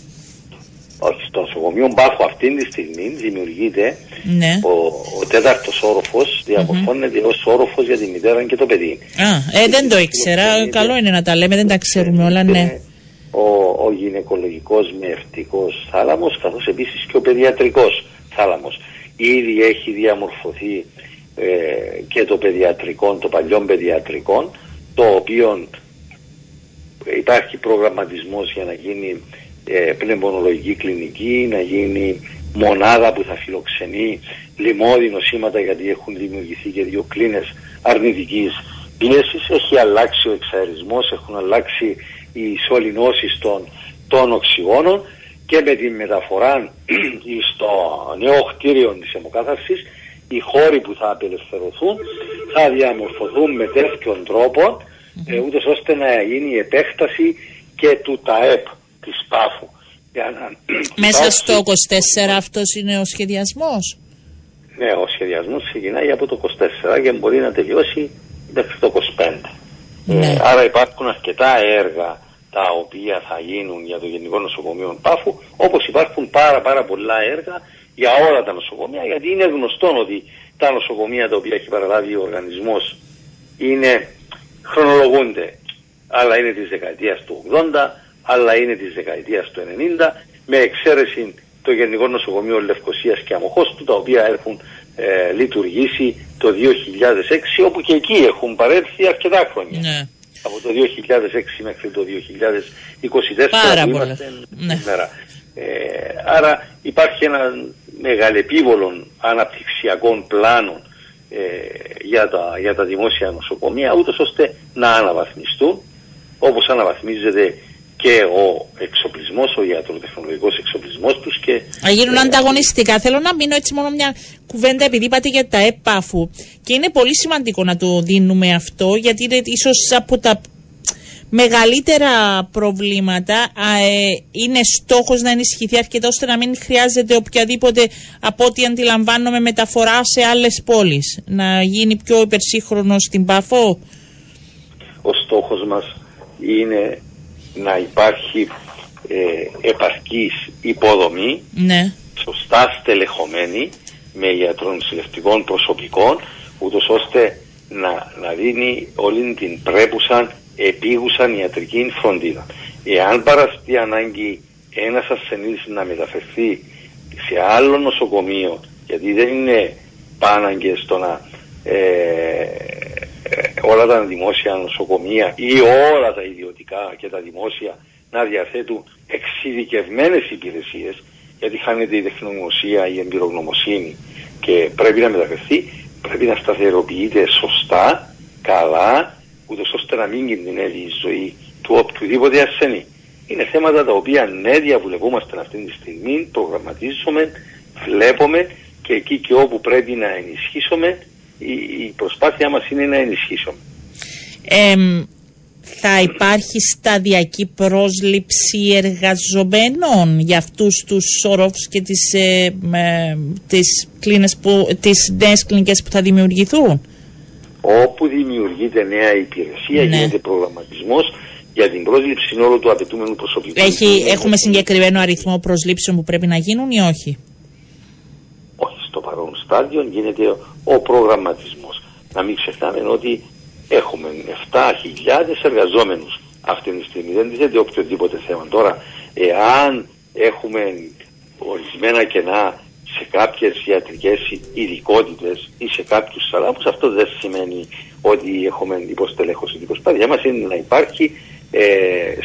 Όχι, στο νοσοκομείο Μπάχου αυτή τη στιγμή δημιουργείται Ναι. ο, ο τέταρτος όροφος, διαμορφώνεται ως όροφος για τη μητέρα και το παιδί. Α, ε, δεν το ήξερα. Καλό είναι να τα λέμε, δεν τα ξέρουμε όλα, ναι. Ο, ο γυναικολογικός μευτικός θάλαμος καθώς επίσης και ο παιδιατρικός θάλαμος. Ήδη έχει διαμορφωθεί ε, και το παιδιατρικό, το παλιό παιδιατρικό, το οποίο υπάρχει προγραμματισμός για να γίνει ε, πνευμονολογική κλινική, να γίνει μονάδα που θα φιλοξενεί λοιμώδη νοσήματα γιατί έχουν δημιουργηθεί και δύο κλίνες αρνητικής πίεσης. Έχει αλλάξει ο εξαερισμός, έχουν αλλάξει οι σωληνώσεις των, των οξυγόνων και με τη μεταφορά στο νέο κτίριο της αιμοκάθαρσης οι χώροι που θα απελευθερωθούν θα διαμορφωθούν με τέτοιον τρόπο ε, ούτως ώστε να γίνει η επέκταση και του ΤΑΕΠ της ΠΑΦΟΥ. Για να Μέσα υπάρξει- στο 24 αυτός είναι ο σχεδιασμός; Ναι, ο σχεδιασμός ξεκινάει από το 24 και μπορεί να τελειώσει μέχρι το 25. Ναι. Ε, άρα υπάρχουν αρκετά έργα τα οποία θα γίνουν για το Γενικό Νοσοκομείο Πάφου, όπως υπάρχουν πάρα πάρα πολλά έργα για όλα τα νοσοκομεία, γιατί είναι γνωστό ότι τα νοσοκομεία τα οποία έχει παραλάβει ο οργανισμός είναι, χρονολογούνται. Άλλα είναι της δεκαετίας του 80, άλλα είναι της δεκαετίας του 90, με εξαίρεση το Γενικό Νοσοκομείο Λευκοσίας και Αμοχώστου, τα οποία έχουν ε, λειτουργήσει το 2006, όπου και εκεί έχουν παρέλθει αρκετά χρόνια. Ναι. Από το 2006 μέχρι το 2024 Πάρα που πολλά. είμαστε Ναι. σήμερα. Ε, άρα υπάρχει ένα μεγαλεπίβολο αναπτυξιακών πλάνων ε, για, τα, για τα δημόσια νοσοκομεία ούτως ώστε να αναβαθμιστούν όπως αναβαθμίζεται και ο εξοπλισμός, ο ιατροτεχνολογικός εξοπλισμός τους και Να γίνουν ε, ανταγωνιστικά. Θέλω να μείνω έτσι μόνο μια κουβέντα επειδή είπατε για τα έπαφου. Και είναι πολύ σημαντικό να το δίνουμε αυτό γιατί είναι ίσως από τα μεγαλύτερα προβλήματα α, ε, είναι στόχος να ενισχυθεί αρκετά ώστε να μην χρειάζεται οποιαδήποτε από ό,τι αντιλαμβάνομαι μεταφορά σε άλλες πόλεις. Να γίνει πιο υπερσύγχρονο στην Πάφο; ο στόχος μας είναι να υπάρχει ε, επαρκής υποδομή Ναι. σωστά στελεχωμένη με ιατρονοσηλευτικών προσωπικών ούτως ώστε να, να δίνει όλη την πρέπουσα επίγουσαν ιατρική φροντίδα. Εάν παραστεί ανάγκη ένας ασθενής να μεταφερθεί σε άλλο νοσοκομείο γιατί δεν είναι πάναγκες στο να ε, ε, όλα τα δημόσια νοσοκομεία ή όλα τα ιδιωτικά και τα δημόσια να διαθέτουν εξειδικευμένες υπηρεσίες γιατί χάνεται η τεχνογνωσία, η εμπειρογνωμοσύνη και πρέπει να μεταφερθεί, πρέπει να σταθεροποιείται σωστά, καλά, ούτως ώστε να μην κινδυνεύει η ζωή του οποιοδήποτε ασθενή. Είναι θέματα τα οποία ναι διαβουλευόμαστε αυτή τη στιγμή, προγραμματίζουμε, βλέπουμε και εκεί και όπου πρέπει να ενισχύσουμε, η, η προσπάθειά μας είναι να ενισχύσουμε. Εμ, θα υπάρχει σταδιακή πρόσληψη εργαζομένων για αυτούς τους όροφους και τις, ε, με, τις, κλίνες που, τις νέες κλινικές που θα δημιουργηθούν; Όπου δημιουργείται νέα υπηρεσία Ναι. γίνεται προγραμματισμός για την πρόσληψη όλου του απαιτούμενου προσωπικού. Έχει, έχουμε συγκεκριμένο αριθμό προσλήψεων που πρέπει να γίνουν ή όχι; Όχι, στο παρόν στάδιο γίνεται ο προγραμματισμός. Να μην ξεχνάμε ότι έχουμε 7.000 εργαζόμενους αυτή τη στιγμή. Δεν τίθεται οποιοδήποτε θέμα. Τώρα, εάν έχουμε ορισμένα κενά σε κάποιες ιατρικές ειδικότητες ή σε κάποιους σαλάμους, αυτό δεν σημαίνει ότι έχουμε υποστελέχωση. Η προσπάθειά μας είναι να υπάρχει ε,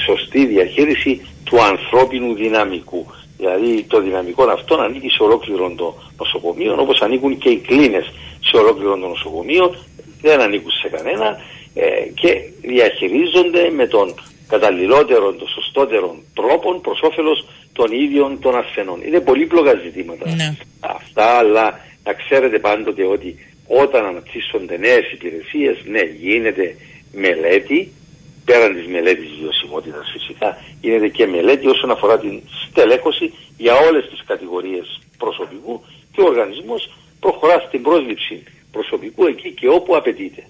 σωστή διαχείριση του ανθρώπινου δυναμικού. Δηλαδή το δυναμικό αυτό να ανήκει σε ολόκληρο το νοσοκομείο όπως ανήκουν και οι κλίνες σε ολόκληρο το νοσοκομείο, δεν ανήκουν σε κανένα ε, και διαχειρίζονται με τον καταλληλότερο, τον σωστότερο τρόπο προς όφελος των ίδιων των ασθενών. Είναι πολύπλοκα ζητήματα Ναι. αυτά, αλλά να ξέρετε πάντοτε ότι όταν αναπτύσσονται νέες υπηρεσίες, ναι, γίνεται μελέτη, πέραν της μελέτης βιωσιμότητας φυσικά, γίνεται και μελέτη όσον αφορά την στελέχωση για όλες τις κατηγορίες προσωπικού και ο οργανισμός προχωρά στην πρόσληψη προσωπικού εκεί και όπου απαιτείται.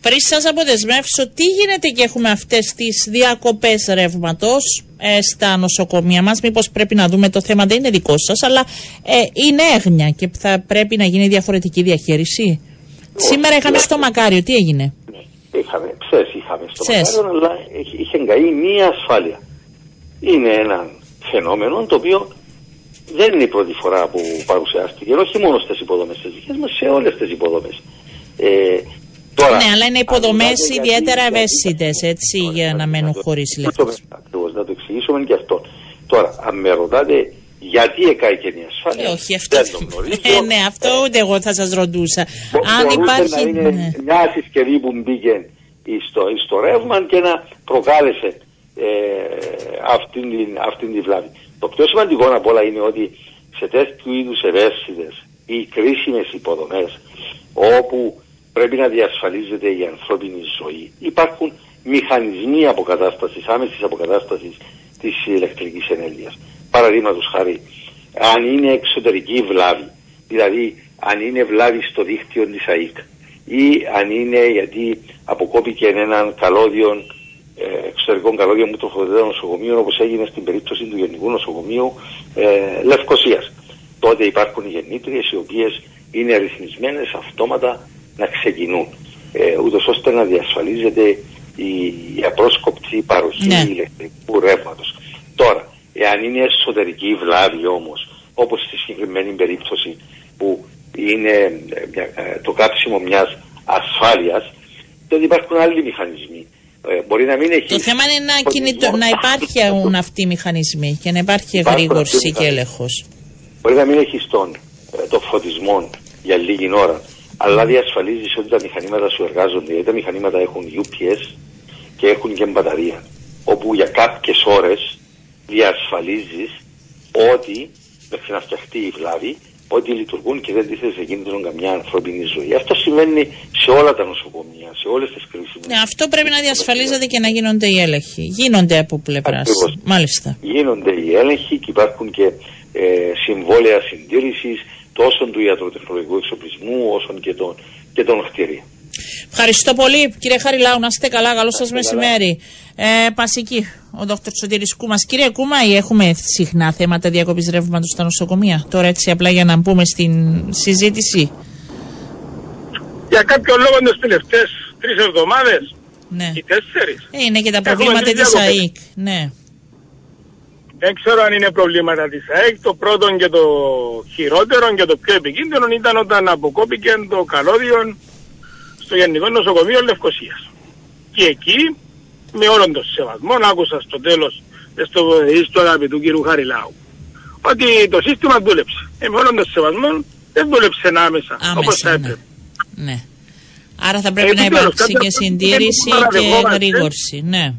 Πριν σας αποδεσμεύσω, τι γίνεται και έχουμε αυτές τις διακοπές ρεύματος ε, στα νοσοκομεία μας; Μήπως πρέπει να δούμε το θέμα, δεν είναι δικό σας, αλλά ε, είναι έγνοια και θα πρέπει να γίνει διαφορετική διαχείριση; Σήμερα είχαμε στο Μακάριο, τι έγινε; Ναι, είχαμε, ψες είχαμε στο Μακάριο, αλλά είχε καεί μία ασφάλεια. Είναι ένα φαινόμενο το οποίο δεν είναι η πρώτη φορά που παρουσιάστηκε, όχι μόνο στις υποδομές της δικέ μας, σε όλες τις υποδομές. Ε, Τώρα, ναι, αλλά είναι υποδομές ιδιαίτερα ευαίσθητες, έτσι, για να μένουν χωρίς ηλεκτρicity. Ακριβώς, να το εξηγήσουμε και αυτό. Τώρα, αν με ρωτάτε γιατί εκάγει η ασφάλεια. Ε, όχι, αυτό. Δεν το γνωρίζω. Ε, ναι, αυτό ούτε εγώ θα σας ρωτούσα. Μπο, αν υπάρχει. Να είναι ναι. μια συσκευή που μπήκε στο, στο ρεύμα και να προκάλεσε ε, αυτήν, την, αυτήν την βλάβη. Το πιο σημαντικό απ' όλα είναι ότι σε τέτοιου είδους ευαίσθητες ή κρίσιμες υποδομές όπου πρέπει να διασφαλίζεται η ανθρώπινη ζωή. Υπάρχουν μηχανισμοί αποκατάστασης, άμεσης αποκατάστασης της ηλεκτρικής ενέργειας. Παραδείγματος χάρη, αν είναι εξωτερική βλάβη, δηλαδή αν είναι βλάβη στο δίκτυο της ΑΕΚ ή αν είναι γιατί αποκόπηκε έναν καλώδιο, ε, εξωτερικό καλώδιο που τροφοδοτεί νοσοκομείο όπως έγινε στην περίπτωση του Γενικού Νοσοκομείου ε, Λευκοσίας. Τότε υπάρχουν οι γεννήτριες οι οποίες είναι ρυθμισμένες αυτόματα να ξεκινούν, ε, ούτως ώστε να διασφαλίζεται η, η απρόσκοπτη παροχή ναι. ηλεκτρικού ρεύματος. Τώρα, εάν είναι εσωτερική βλάβη όμως, όπως στη συγκεκριμένη περίπτωση που είναι ε, ε, το κάψιμο μιας ασφάλειας, τότε υπάρχουν άλλοι μηχανισμοί. Ε, μπορεί να μην έχει... Το θέμα είναι να, κινητο... να υπάρχουν αυτοί οι μηχανισμοί και να υπάρχει εγρήγορση και έλεγχος. Μπορεί να μην έχει τον, το φωτισμό για λίγη ώρα, αλλά διασφαλίζεις ότι τα μηχανήματα σου εργάζονται. Γιατί τα μηχανήματα έχουν UPS και έχουν και μπαταρία. Όπου για κάποιες ώρες διασφαλίζεις ότι μέχρι να φτιαχτεί η βλάβη, ότι λειτουργούν και δεν τίθεται σε κίνδυνο καμιά ανθρώπινη ζωή. Αυτό συμβαίνει σε όλα τα νοσοκομεία, σε όλες τις κρίσει. Ναι, αυτό πρέπει να διασφαλίζεται και να γίνονται οι έλεγχοι. Γίνονται από πλευράς. Μάλιστα. Γίνονται οι έλεγχοι και υπάρχουν και ε, συμβόλαια συντήρησης τόσο του ιατροτεχνολογικού εξοπλισμού όσο και των, και των κτίριων. Ευχαριστώ πολύ κύριε Χαριλάου, να είστε καλά, καλό σας μεσημέρι. Ε, Πασική, ο Δόκτωρ Σωτήρης Κούμας. Κύριε Κούμα, έχουμε συχνά θέματα διακοπής ρεύματος στα νοσοκομεία. Τώρα έτσι απλά για να μπούμε στην συζήτηση. Για κάποιο λόγο τις τελευταίες τρεις εβδομάδες ναι. οι τέσσερις. Ε, είναι και τα προβλήματα της ΑΕΚ. Ναι. Δεν ξέρω αν είναι προβλήματα της ΑΕΚ. Το πρώτο και το χειρότερο και το πιο επικίνδυνο ήταν όταν αποκόπηκε το καλώδιο στο Γενικό Νοσοκομείο Λευκοσίας. Και εκεί, με όλον τον σεβασμό, άκουσα στο τέλος στο, στο αγαπητού κ. Χαριλάου, ότι το σύστημα δούλεψε. Ε, με όλον τον σεβασμό δεν δούλεψε άμεσα, άμεσα όπως θα έπρεπε. Ναι. ναι. Άρα θα πρέπει ε, να υπάρξει και συντήρηση και γρήγορση. Ναι.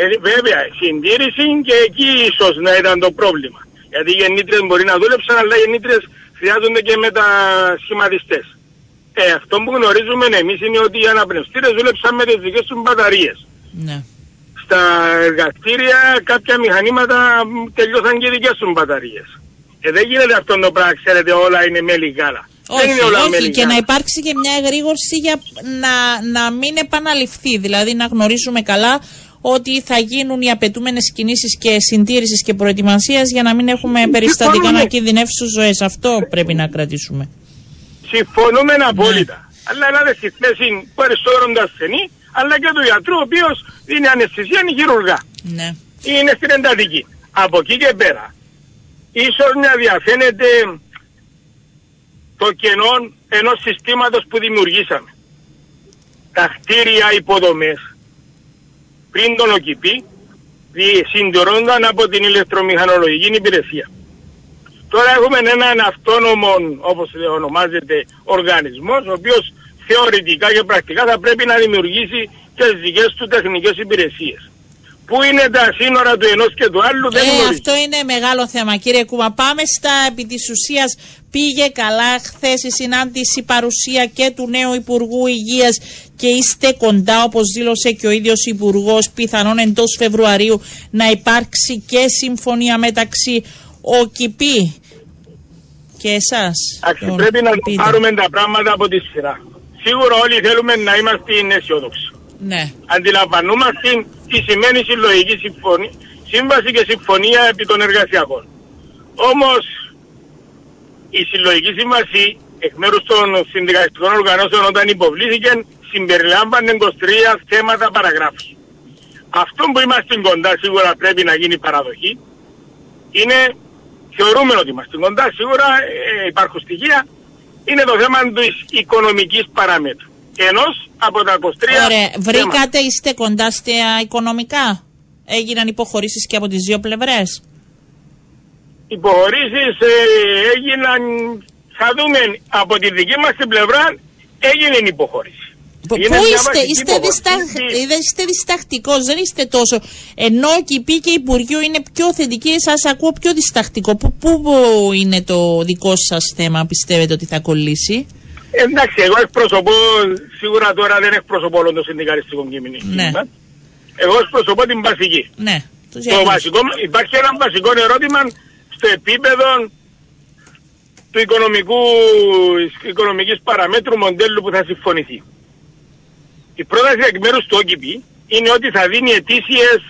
Ε, βέβαια, συντήρηση και εκεί ίσως να ήταν το πρόβλημα. Γιατί οι γεννήτρε μπορεί να δούλεψαν, αλλά οι γεννήτρε χρειάζονται και μετασχηματιστέ. Ε, αυτό που γνωρίζουμε εμείς είναι ότι οι αναπνευστήρες δούλεψαν με τις δικές τους μπαταρίες. Ναι. Στα εργαστήρια κάποια μηχανήματα τελειώσαν και οι δικές τους μπαταρίες. Ε, δεν γίνεται αυτό το πράγμα, ξέρετε, όλα είναι μέλη γάλα. Όχι, όχι, και να υπάρξει και μια εγρήγορση για να, να μην επαναληφθεί. Δηλαδή να γνωρίζουμε καλά ότι θα γίνουν οι απαιτούμενες κινήσεις και συντήρησης και προετοιμασίας για να μην έχουμε περιστατικά να κινδυνεύσουν ζωές. Αυτό πρέπει να κρατήσουμε. Συμφωνούμε ναι. απόλυτα. Αλλά να στη θέση περισσότερων του ασθενή, αλλά και του γιατρού, ο οποίος είναι αναισθησία, είναι χειρουργά. Ναι. Είναι στην εντατική. Από εκεί και πέρα, ίσως να διαφαίνεται το κενό ενός συστήματος που δημιουργήσαμε. Τα κτίρια υποδομές πριν τον ΟΚΙΠΗ συντηρούνταν από την ηλεκτρομηχανολογική υπηρεσία. Τώρα έχουμε έναν αυτόνομο, όπως ονομάζεται, οργανισμός, ο οποίος θεωρητικά και πρακτικά θα πρέπει να δημιουργήσει τις δικές του τεχνικές υπηρεσίες. Πού είναι τα σύνορα του ενός και του άλλου δεν ε, Αυτό είναι μεγάλο θέμα κύριε Κούμα. Πάμε στα επί της ουσίας πήγε καλά χθες η συνάντηση παρουσία και του νέου Υπουργού Υγείας και είστε κοντά όπως δήλωσε και ο ίδιος Υπουργός πιθανόν εντός Φεβρουαρίου να υπάρξει και συμφωνία μεταξύ ο ΚΙΠΗ Και εσάς. Πρέπει να πείτε. πάρουμε τα πράγματα από τη σειρά. Σίγουρα όλοι θέλουμε να είμαστε αισιόδοξοι. Ναι. Αντιλαμβανόμαστε τι σημαίνει συλλογική συμφωνία, σύμβαση και συμφωνία επί των εργασιακών. Όμως η συλλογική σύμβαση εκ μέρους των συνδικαλιστικών οργανώσεων όταν υποβλήθηκε συμπεριλάμβανε 23 θέματα παραγράφου. Αυτό που είμαστε κοντά σίγουρα πρέπει να γίνει παραδοχή. Είναι, θεωρούμε ότι είμαστε κοντά, σίγουρα ε, υπάρχουν στοιχεία, είναι το θέμα της οικονομικής παραμέτρου. Ενός από τα 23 Ωραία, βρήκατε, είστε κοντά στα οικονομικά; Έγιναν υποχωρήσεις και από τις δύο πλευρές; Υποχωρήσεις ε, έγιναν, θα δούμε από τη δική μας την πλευρά, έγινε υποχώρηση. Πού είστε, είστε, δισταχ... είστε διστακτικός, δεν είστε τόσο. Ενώ και η και Υπουργείο είναι πιο θετική, σα ακούω πιο διστακτικό. Πού, πού είναι το δικό σας θέμα, πιστεύετε ότι θα κολλήσει; Εντάξει, εγώ εκπροσωπώ, σίγουρα τώρα δεν εκπροσωπώ όλο το συνδικαλιστικό κείμενο. Ναι. Εγώ εκπροσωπώ την βασική. Ναι. Το βασικό, υπάρχει ένα βασικό ερώτημα στο επίπεδο του οικονομικού, οικονομικής παραμέτρου μοντέλου που θα συμφωνηθεί. Η πρόταση εκ μέρους του OKP είναι ότι θα δίνει ετήσιες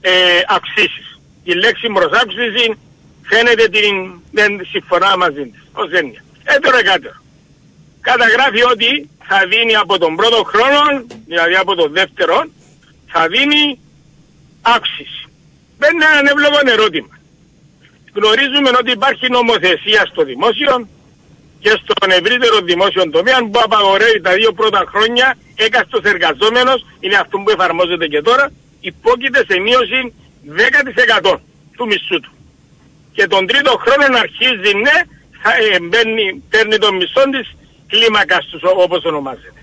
ε, αυξήσεις. Η λέξη προσάυξηση φαίνεται την, δεν συμφωνά μαζί της, ως έννοια. Έτερο εκάτερο. Καταγράφει ότι θα δίνει από τον πρώτο χρόνο, δηλαδή από τον δεύτερο, θα δίνει αύξηση. Δεν είναι ένα εύλογο ερώτημα. Γνωρίζουμε ότι υπάρχει νομοθεσία στο δημόσιο, και στον ευρύτερο δημόσιο τομέα που απαγορεύει τα δύο πρώτα χρόνια έκαστος εργαζόμενος, είναι αυτό που εφαρμόζεται και τώρα, υπόκειται σε μείωση 10% του μισθού του. Και τον τρίτο χρόνο αρχίζει ναι, θα, ε, μπαίνει, παίρνει τον μισθό της κλίμακας τους όπως ονομάζεται.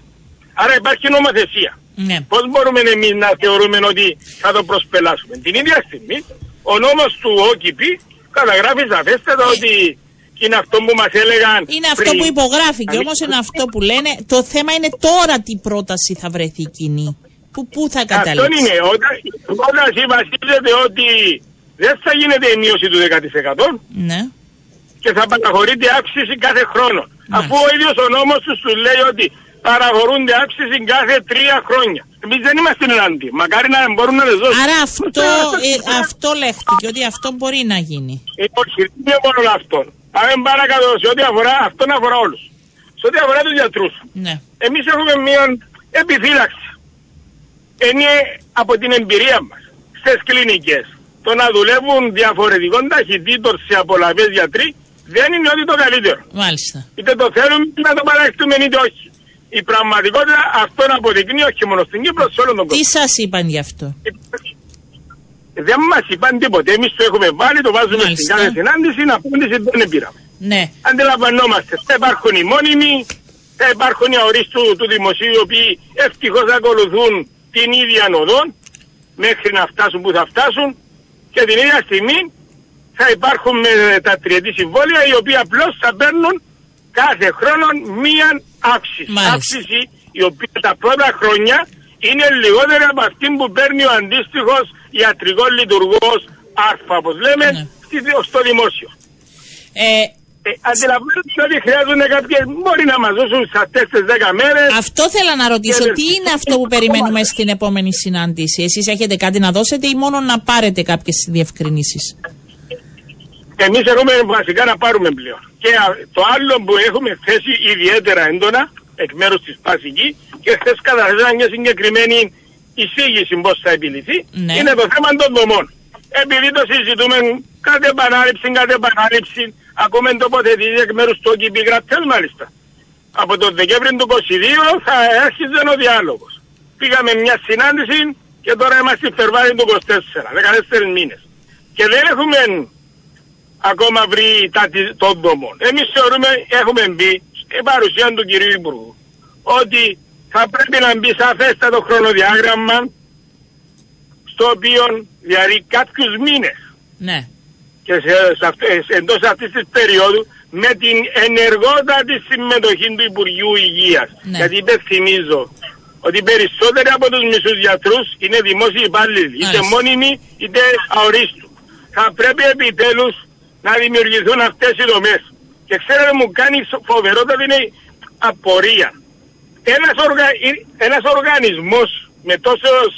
Άρα υπάρχει νομοθεσία. Ναι. Πώς μπορούμε εμείς να θεωρούμε ότι θα το προσπελάσουμε; Την ίδια στιγμή ο νόμος του ΟΚΠ καταγράφει σαφέστατα ε, ότι και είναι αυτό που μας έλεγαν Είναι αυτό που υπογράφηκε, όμως είναι αυτό που λένε. Το θέμα είναι τώρα τι πρόταση θα βρεθεί κοινή. Που, πού θα καταλήξει. Αυτό είναι. Όταν η πρόταση βασίζεται ότι δεν θα γίνεται η μείωση του 10%. Ναι. Και θα παραχωρείται αύξηση κάθε χρόνο. Αφού ο ίδιος ο νόμος τους σου λέει ότι παραχωρούνται αύξηση κάθε τρία χρόνια. Εμείς δεν είμαστε εναντί. Μακάρι να μπορούν να δεν δώσουν. Άρα αυτό, ε, αυτό λέχτηκε, ότι αυτό μπορεί να γίνει. Ε, όχι, δεν είναι μόνο αυτό. Πάμε παρακάτω σε ό,τι αφορά, αυτόν αφορά όλους. Σε ό,τι αφορά τους γιατρούς. Ναι. Εμείς έχουμε μία επιφύλαξη. Είναι από την εμπειρία μας στις κλινικές. Το να δουλεύουν διαφορετικών ταχυτήτων σε απολαβές γιατροί δεν είναι ότι το καλύτερο. Μάλιστα. Είτε το θέλουμε να το παραχτούμε είτε όχι. Η πραγματικότητα αυτό αποδεικνύει όχι μόνο στην Κύπρο, σε όλο τον κόσμο. Τι σας είπαν γι' αυτό; Δεν μας είπαν τίποτε. Εμείς το έχουμε βάλει, το βάζουμε Μάλιστα. στην κάθε συνάντηση, να πούμε ότι δεν πήραμε. Ναι. Αντιλαμβανόμαστε. Θα υπάρχουν οι μόνιμοι, θα υπάρχουν οι αορίστου του δημοσίου, οι οποίοι ευτυχώς ακολουθούν την ίδια οδό μέχρι να φτάσουν που θα φτάσουν και την ίδια στιγμή θα υπάρχουν με τα τριετή συμβόλαια οι οποίοι απλώς θα παίρνουν κάθε χρόνο μία αύξηση. Αύξηση η οποία τα πρώτα χρόνια είναι λιγότερη από αυτή που παίρνει ο αντίστοιχος ιατρικός λειτουργός ΑΡΦΑ, όπω λέμε, ναι. στο δημόσιο. Ε, ε, Αντιλαμβάνεστε ότι χρειάζονται κάποιες. Μπορεί να μας δώσουν σε αυτέ τι 10 μέρες. Αυτό θέλω να ρωτήσω. Τι είναι αυτό που περιμένουμε στην επόμενη συνάντηση, Εσείς έχετε κάτι να δώσετε ή μόνο να πάρετε κάποιες διευκρινήσεις; Εμείς έχουμε βασικά να πάρουμε πλέον. Και το άλλο που έχουμε θέσει ιδιαίτερα έντονα εκ μέρους της Πασική και χθε καταθέσαμε μια συγκεκριμένη εισήγηση πώς θα επιληθεί, ναι. είναι το θέμα των δομών. Επειδή το συζητούμε κάθε επανάληψη, κάθε επανάληψη, ακούμε τοποθετήσεις εκ μέρους του ΟΚΙΠ γραφτέ μάλιστα. Από τον Δεκέμβρη του 2022 θα έρχεται ο διάλογος. Πήγαμε μια συνάντηση και τώρα είμαστε στη Φερβάρη του 24, 14 μήνες. Και δεν έχουμε ακόμα βρει τα των δομών. Εμείς θεωρούμε, έχουμε μπει στην παρουσία του κυρίου Υπουργού, ότι θα πρέπει να μπει σαφέστατο χρονοδιάγραμμα στο οποίο διαρρεί κάποιους μήνες. Ναι. Και σε, σε, εντός αυτής της περίοδου με την ενεργότατη συμμετοχή του Υπουργείου Υγείας. Ναι. Γιατί υπενθυμίζω ότι περισσότεροι από τους μισούς γιατρούς είναι δημόσιοι υπάλληλοι, είτε μόνιμοι είτε αορίστου. Θα πρέπει επιτέλους να δημιουργηθούν αυτές οι δομές. Και ξέρετε μου κάνει φοβερότατη απορία. Ένας, οργα... ένας οργανισμός με τόσους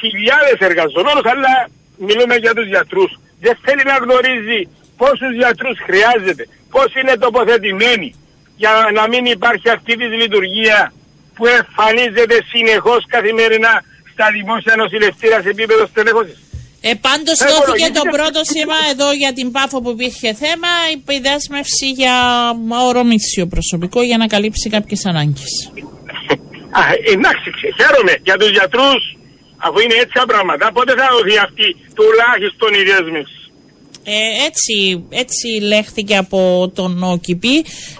χιλιάδες εργαζομένους, αλλά μιλούμε για τους γιατρούς, δεν θέλει να γνωρίζει πόσους γιατρούς χρειάζεται, πώς είναι τοποθετημένοι, για να μην υπάρχει αυτή τη λειτουργία που εμφανίζεται συνεχώς καθημερινά στα δημόσια νοσηλευτήρια σε επίπεδο στελέχωσης. Ε, Πάντως δόθηκε το πρώτο σήμα εδώ για την πάφο που υπήρχε θέμα, η δέσμευση για ορομίσιο προσωπικό για να καλύψει κάποιες ανάγκες. εντάξει, χαίρομαι για τους γιατρούς, αφού είναι έτσι τα πράγματα. Πότε θα δοθεί αυτή τουλάχιστον η δέσμευση; Ε, έτσι, έτσι λέχθηκε από τον ΟΚΙΠΗ,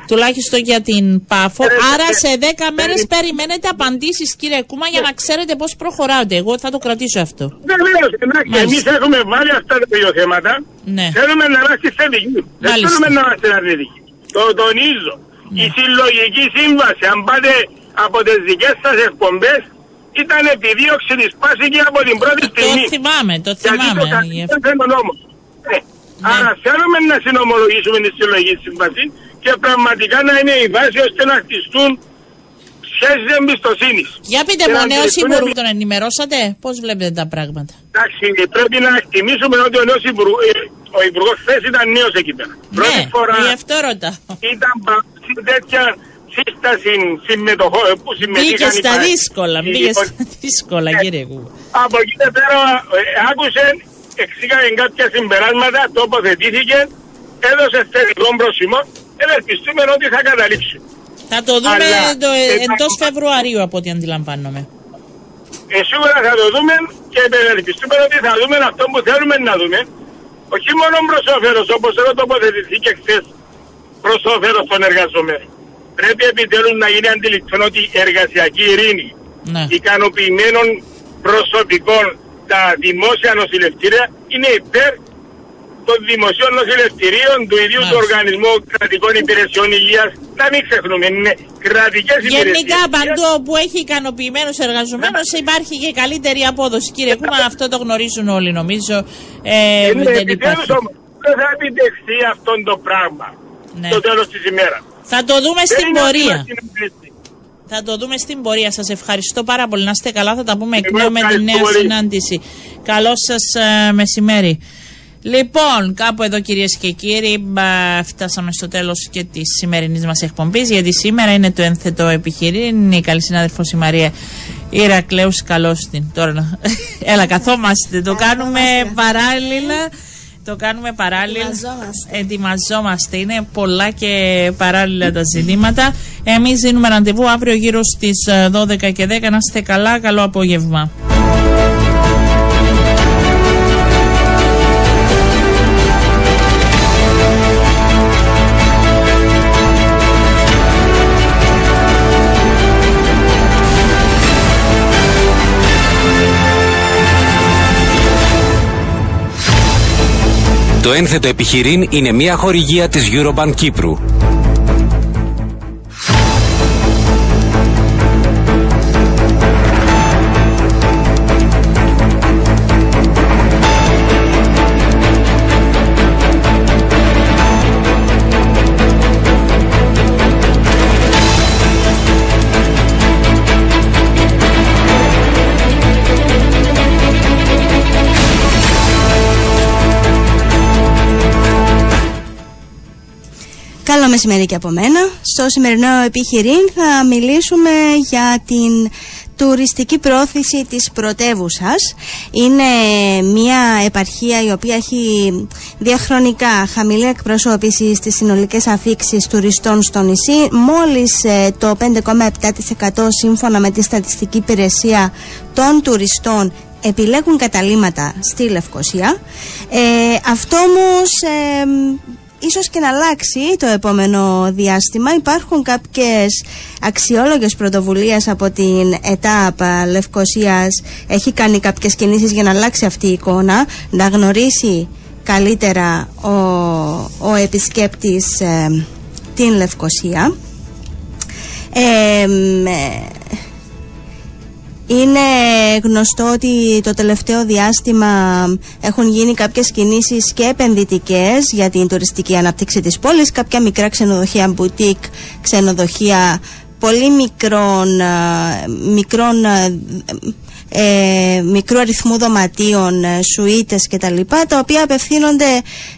τουλάχιστον για την ΠΑΦΟ. Άρα σε 10 μέρες περιμένετε απαντήσεις, κύριε Κούμα, για να ξέρετε πώς προχωράτε. Εγώ θα το κρατήσω αυτό. Βεβαίω, εντάξει, εμείς έχουμε βάλει αυτά τα δύο θέματα. Ναι. Θέλουμε να είμαστε θετικοί. Δεν θέλουμε να είμαστε αρνητικοί. Το τονίζω. Ναι. Η συλλογική σύμβαση, αν πάτε από τις δικές σας εκπομπές, ήταν επιδίωξη της πάση και από την πρώτη στιγμή. Το θυμάμαι, το θυμάμαι. Γιατί το ναι. Άρα θέλουμε να συνομολογήσουμε της συλλογική σύμβασης και πραγματικά να είναι η βάση ώστε να χτιστούν σχέσει εμπιστοσύνης. Για πείτε μου, ο νέος υπουργός τον ενημερώσατε, πώς βλέπετε τα πράγματα; Εντάξει, πρέπει να εκτιμήσουμε ότι ο νέος υπουργό, ε, ο υπουργός χθες ήταν νέος εκεί πέρα. Ναι, Πρώτη φορά αυτό ρωτά. ήταν τέτοια σύσταση συμμετοχό, ε, που συμμετείχαν. Μπήκε στα δύσκολα, μπήκε στα δύσκολα, ναι. κύριε Κούβα. Από εκεί πέρα ε, άκουσε εξήγαγε κάποια συμπεράσματα, τοποθετήθηκε, έδωσε θετικό πρόσημο, ευελπιστούμε ότι θα καταλήξει. Θα το δούμε το, εντός Φεβρουαρίου από ό,τι αντιλαμβάνομαι. Ε, σίγουρα θα το δούμε και ευελπιστούμε ότι θα δούμε αυτό που θέλουμε να δούμε. Όχι μόνο προς όφελος, όπως εδώ τοποθετηθήκε χθες, προς όφελος των εργαζομένων. Πρέπει επιτέλους να γίνει αντιληπτό ότι η εργασιακή ειρήνη ναι. ικανοποιημένων προσωπικών τα δημόσια νοσηλευτήρια είναι υπέρ των δημοσίων νοσηλευτηρίων του ίδιου του Οργανισμού Κρατικών Υπηρεσιών Υγείας. Να μην ξεχνούμε, είναι κρατικές υπηρεσίες. Γενικά παντού όπου έχει ικανοποιημένους εργαζομένους υπάρχει και καλύτερη απόδοση. Κύριε Κούμα, αυτό το γνωρίζουν όλοι νομίζω. Ε, είναι, δεν υπάρχει. Δεν θα επιτευχθεί αυτό το πράγμα ναι. στο τέλος της ημέρας. Θα το δούμε στην πορεία. Θα το δούμε στην πορεία. Σας ευχαριστώ πάρα πολύ. Να είστε καλά. Θα τα πούμε εκ νέου με τη νέα συνάντηση. Καλό σας ε, μεσημέρι. Λοιπόν, κάπου εδώ κυρίες και κύριοι, φτάσαμε στο τέλος και της σημερινής μας εκπομπής. Γιατί σήμερα είναι το ένθετο επιχειρήν. Η καλή συνάδελφος η Μαρία Ηρακλέους. Καλώς την. Τώρα, έλα, καθόμαστε. Το κάνουμε παράλληλα. Το κάνουμε παράλληλα. Ετοιμαζόμαστε. Ετοιμαζόμαστε. Είναι πολλά και παράλληλα τα ζητήματα. Εμείς δίνουμε ραντεβού αύριο γύρω στις 12 ε, και 10. Να είστε καλά. Καλό απόγευμα. Το ένθετο επιχειρήν είναι μια χορηγία της Eurobank Κύπρου. Μεσημέρι και από μένα. Στο σημερινό επιχειρήν θα μιλήσουμε για την τουριστική πρόθεση της πρωτεύουσας. Είναι μια επαρχία η οποία έχει διαχρονικά χαμηλή εκπροσώπηση στις συνολικές αφήξεις τουριστών στο νησί. Μόλις ε, το 5,7% σύμφωνα με τη στατιστική υπηρεσία των τουριστών επιλέγουν καταλήματα στη Λευκοσία. Ε, αυτό όμως ε, ίσως και να αλλάξει το επόμενο διάστημα. Υπάρχουν κάποιες αξιόλογες πρωτοβουλίες από την ΕΤΑΠ Λευκοσίας. Έχει κάνει κάποιες κινήσεις για να αλλάξει αυτή η εικόνα, να γνωρίσει καλύτερα ο, ο επισκέπτης ε, την Λευκοσία. Ε, Είναι γνωστό ότι το τελευταίο διάστημα έχουν γίνει κάποιες κινήσεις και επενδυτικές για την τουριστική ανάπτυξη της πόλης, κάποια μικρά ξενοδοχεία, μπουτίκ, ξενοδοχεία πολύ μικρών, ε, μικρών ε, μικρού αριθμού δωματίων, ε, σουίτες και τα λοιπά, τα οποία απευθύνονται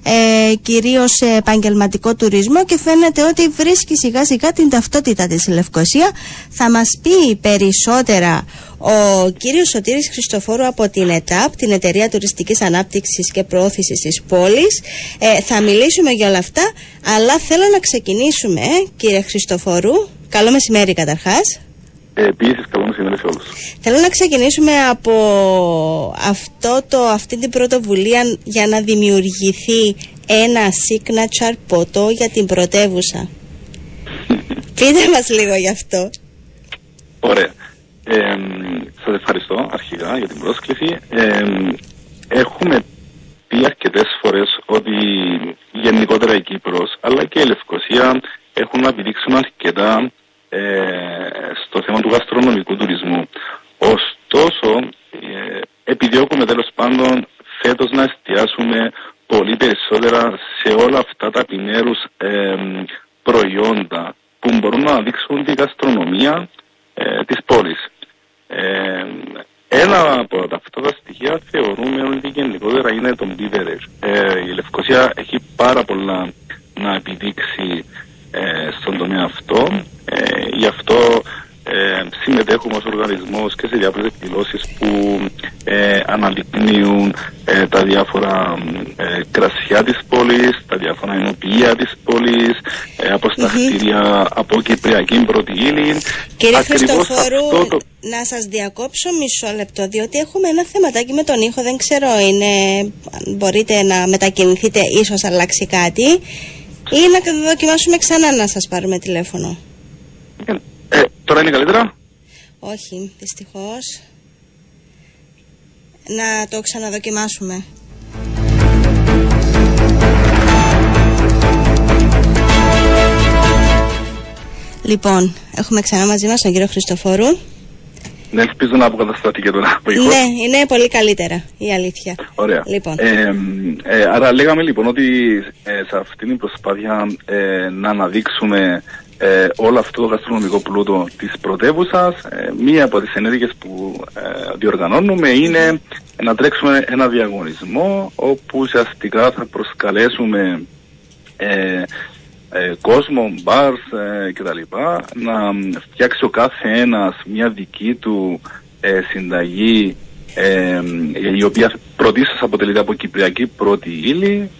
ε, κυρίως σε επαγγελματικό τουρισμό και φαίνεται ότι βρίσκει σιγά σιγά την ταυτότητα της Λευκοσία. Θα μας πει περισσότερα ο κύριος Σωτήρης Χριστοφόρου από την ΕΤΑΠ, την Εταιρεία Τουριστικής Ανάπτυξης και Προώθησης της πόλης. Ε, θα μιλήσουμε για όλα αυτά, αλλά θέλω να ξεκινήσουμε, κύριε Χριστοφόρου. Καλό μεσημέρι καταρχάς. Ε, Επίσης, καλό μεσημέρι σε όλους. Θέλω να ξεκινήσουμε από αυτό το, αυτή την πρωτοβουλία για να δημιουργηθεί ένα signature ποτό για την πρωτεύουσα. Πείτε μας λίγο γι' αυτό. Ωραία. Ε, σας ευχαριστώ αρχικά για την πρόσκληση. Ε, έχουμε πει αρκετές φορές ότι γενικότερα η Κύπρος αλλά και η Λευκοσία έχουν να επιδείξουν αρκετά ε, στο θέμα του γαστρονομικού τουρισμού. Ωστόσο, ε, επιδιώκουμε τέλος πάντων φέτος να εστιάσουμε πολύ περισσότερα σε όλα αυτά τα επιμέρους ε, προϊόντα που μπορούν να δείξουν τη γαστρονομία ε, της πόλης. Ε, ένα από αυτά τα στοιχεία θεωρούμε ότι γενικότερα είναι το beverage. Ε, η Λευκοσία έχει πάρα πολλά να επιδείξει ε, στον τομέα αυτό. Ε, γι' αυτό ε, συμμετέχουμε ως οργανισμός και σε διάφορες εκδηλώσεις που ε, αναδεικνύουν ε, τα διάφορα ε, κρασιά της πόλης, τα διάφορα ενοποιία της πόλης, από στα κτίρια από Κυπριακή πρώτη ύλη. Κύριε Χριστοφόρου, το... να σας διακόψω μισό λεπτό, διότι έχουμε ένα θεματάκι με τον ήχο, δεν ξέρω, είναι, μπορείτε να μετακινηθείτε, ίσως αλλάξει κάτι ή να δοκιμάσουμε ξανά να σας πάρουμε τηλέφωνο. Ε, τώρα είναι καλύτερα; Όχι, δυστυχώς. Να το ξαναδοκιμάσουμε. Λοιπόν, έχουμε ξανά μαζί μας τον κύριο Χριστοφόρου. Ναι, ελπίζω να αποκατασταθεί και τον ήχο. Ναι, είναι πολύ καλύτερα η αλήθεια. Ωραία. Λοιπόν. Ε, ε, άρα λέγαμε λοιπόν ότι ε, σε αυτήν την προσπάθεια ε, να αναδείξουμε ε, όλο αυτό το γαστρονομικό πλούτο της πρωτεύουσας. Ε, μία από τις ενέργειες που ε, διοργανώνουμε είναι να τρέξουμε ένα διαγωνισμό όπου ουσιαστικά θα προσκαλέσουμε ε, κόσμο, μπαρς κτλ. να φτιάξει ο κάθε ένας μια δική του συνταγή η οποία πρωτίστως αποτελείται από κυπριακή πρώτη ύλη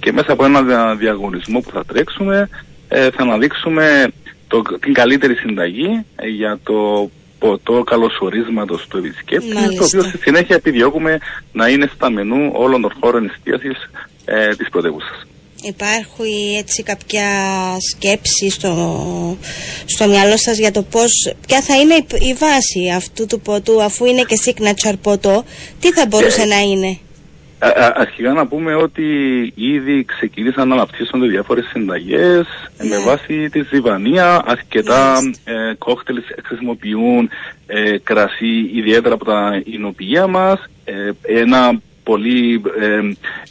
και μέσα από ένα διαγωνισμό που θα τρέξουμε ε, θα αναδείξουμε το, την καλύτερη συνταγή ε, για το ποτό καλωσορίσματος του επισκέπτη, το οποίο στη συνέχεια επιδιώκουμε να είναι στα μενού όλων των χώρων εστίασης ε, της πρωτεύουσας. Υπάρχει έτσι κάποια σκέψη στο, στο μυαλό σας για το πώς, ποια θα είναι η, βάση αυτού του ποτού αφού είναι και signature ποτό, τι θα μπορούσε ε, να είναι; Αρχικά να πούμε ότι ήδη ξεκίνησαν να αναπτύσσονται διάφορες συνταγές με ναι. βάση τη ζυβανία. Αρκετά ε, κόκτελς χρησιμοποιούν ε, κρασί ιδιαίτερα από τα εινοποιεία μας. Ε, ένα πολύ ε,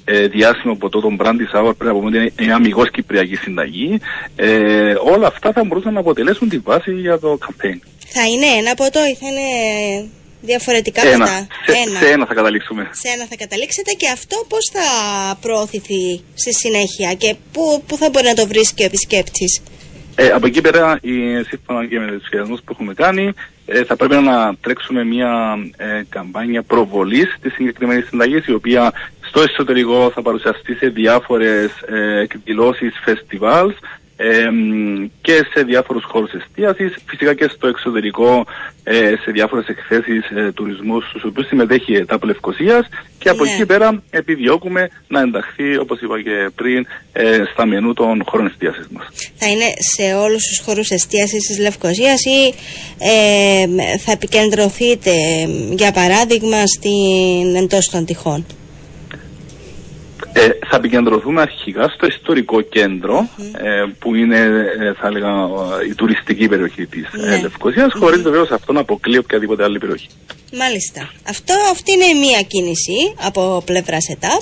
ε, διάσημο ποτό τον Brandy Sour πρέπει να πούμε ότι είναι μια αμυγός κυπριακή συνταγή. Ε, όλα αυτά θα μπορούσαν να αποτελέσουν τη βάση για το campaign. Θα είναι ένα ποτό ή θα είναι διαφορετικά ένα. Σε, ένα. σε ένα θα καταλήξουμε. Σε ένα θα καταλήξετε και αυτό πώς θα προωθηθεί στη συνέχεια και πού, πού θα μπορεί να το βρίσκει ο επισκέπτης; Ε, από εκεί πέρα, η, σύμφωνα και με τους σχεδιασμούς που έχουμε κάνει, ε, θα πρέπει να τρέξουμε μια ε, καμπάνια προβολής της συγκεκριμένης συνταγής, η οποία στο εσωτερικό θα παρουσιαστεί σε διάφορες ε, εκδηλώσεις, φεστιβάλ, και σε διάφορους χώρους εστίασης, φυσικά και στο εξωτερικό ε, σε διάφορες εκθέσεις ε, τουρισμούς στους οποίους συμμετέχει η ΕΤΑΠ Λευκοσίας και από ναι. εκεί πέρα επιδιώκουμε να ενταχθεί όπως είπα και πριν ε, στα μενού των χώρων εστίασης μας. Θα είναι σε όλους τους χώρους εστίασης της Λευκοσίας ή θα επικεντρωθείτε για παράδειγμα στην εντός των τυχών; Ε, θα επικεντρωθούμε αρχικά στο ιστορικό κέντρο, ε, που είναι, ε, θα έλεγα, η τουριστική περιοχή της ναι. ε, Λευκοσίας, mm-hmm. χωρίς βεβαίως αυτό να αποκλεί οποιαδήποτε άλλη περιοχή. Μάλιστα. Αυτό, αυτή είναι μία κίνηση από πλευράς ΕΤΑΠ.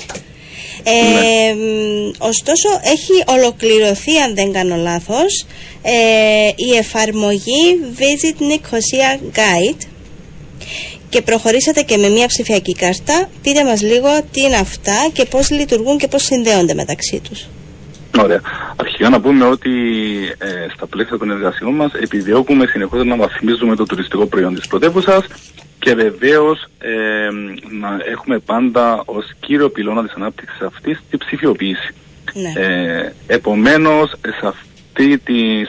Ε, ναι. Ωστόσο έχει ολοκληρωθεί αν δεν κάνω λάθος ε, η εφαρμογή Visit Nicosia Guide και προχωρήσατε και με μια ψηφιακή κάρτα. Πείτε μας λίγο τι είναι αυτά και πώς λειτουργούν και πώς συνδέονται μεταξύ τους. Ωραία. Αρχικά να πούμε ότι ε, στα πλαίσια των εργασιών μας επιδιώκουμε συνεχώς να βαθμίζουμε το τουριστικό προϊόν της πρωτεύουσας και βεβαίως ε, να έχουμε πάντα ως κύριο πυλώνα της ανάπτυξης αυτής τη ψηφιοποίηση. Ναι. Ε, επομένως, σε,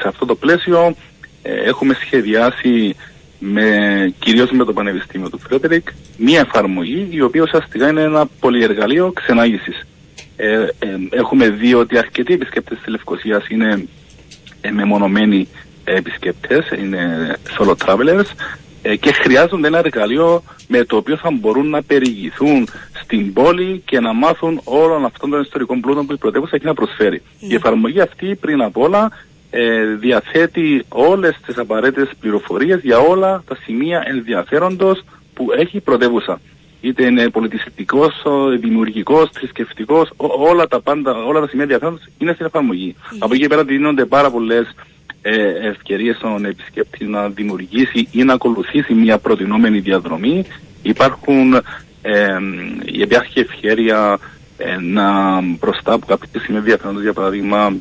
σε αυτό το πλαίσιο ε, έχουμε σχεδιάσει με, κυρίως με το Πανεπιστήμιο του Φρέτερικ, μία εφαρμογή η οποία ουσιαστικά είναι ένα πολυεργαλείο ξενάγησης. Ε, ε, έχουμε δει ότι αρκετοί επισκέπτες της Λευκοσίας είναι ε, μεμονωμένοι επισκέπτες, είναι solo travelers ε, και χρειάζονται ένα εργαλείο με το οποίο θα μπορούν να περιηγηθούν στην πόλη και να μάθουν όλων αυτών των ιστορικών πλούτων που η πρωτεύουσα έχει να προσφέρει. Η εφαρμογή αυτή πριν απ' όλα ε, διαθέτει όλες τις απαραίτητες πληροφορίες για όλα τα σημεία ενδιαφέροντος που έχει η πρωτεύουσα. Είτε είναι πολιτιστικός, δημιουργικός, θρησκευτικός, όλα τα πάντα, όλα τα σημεία ενδιαφέροντος είναι στην εφαρμογή. Από εκεί πέρα δίνονται πάρα πολλές ε, ευκαιρίες στον επισκέπτη να δημιουργήσει ή να ακολουθήσει μια προτινόμενη διαδρομή. Υπάρχουν, ε, υπάρχει ευκαιρία ε, να μπροστά από κάποιες σημεία ενδιαφέροντος, για παράδειγμα,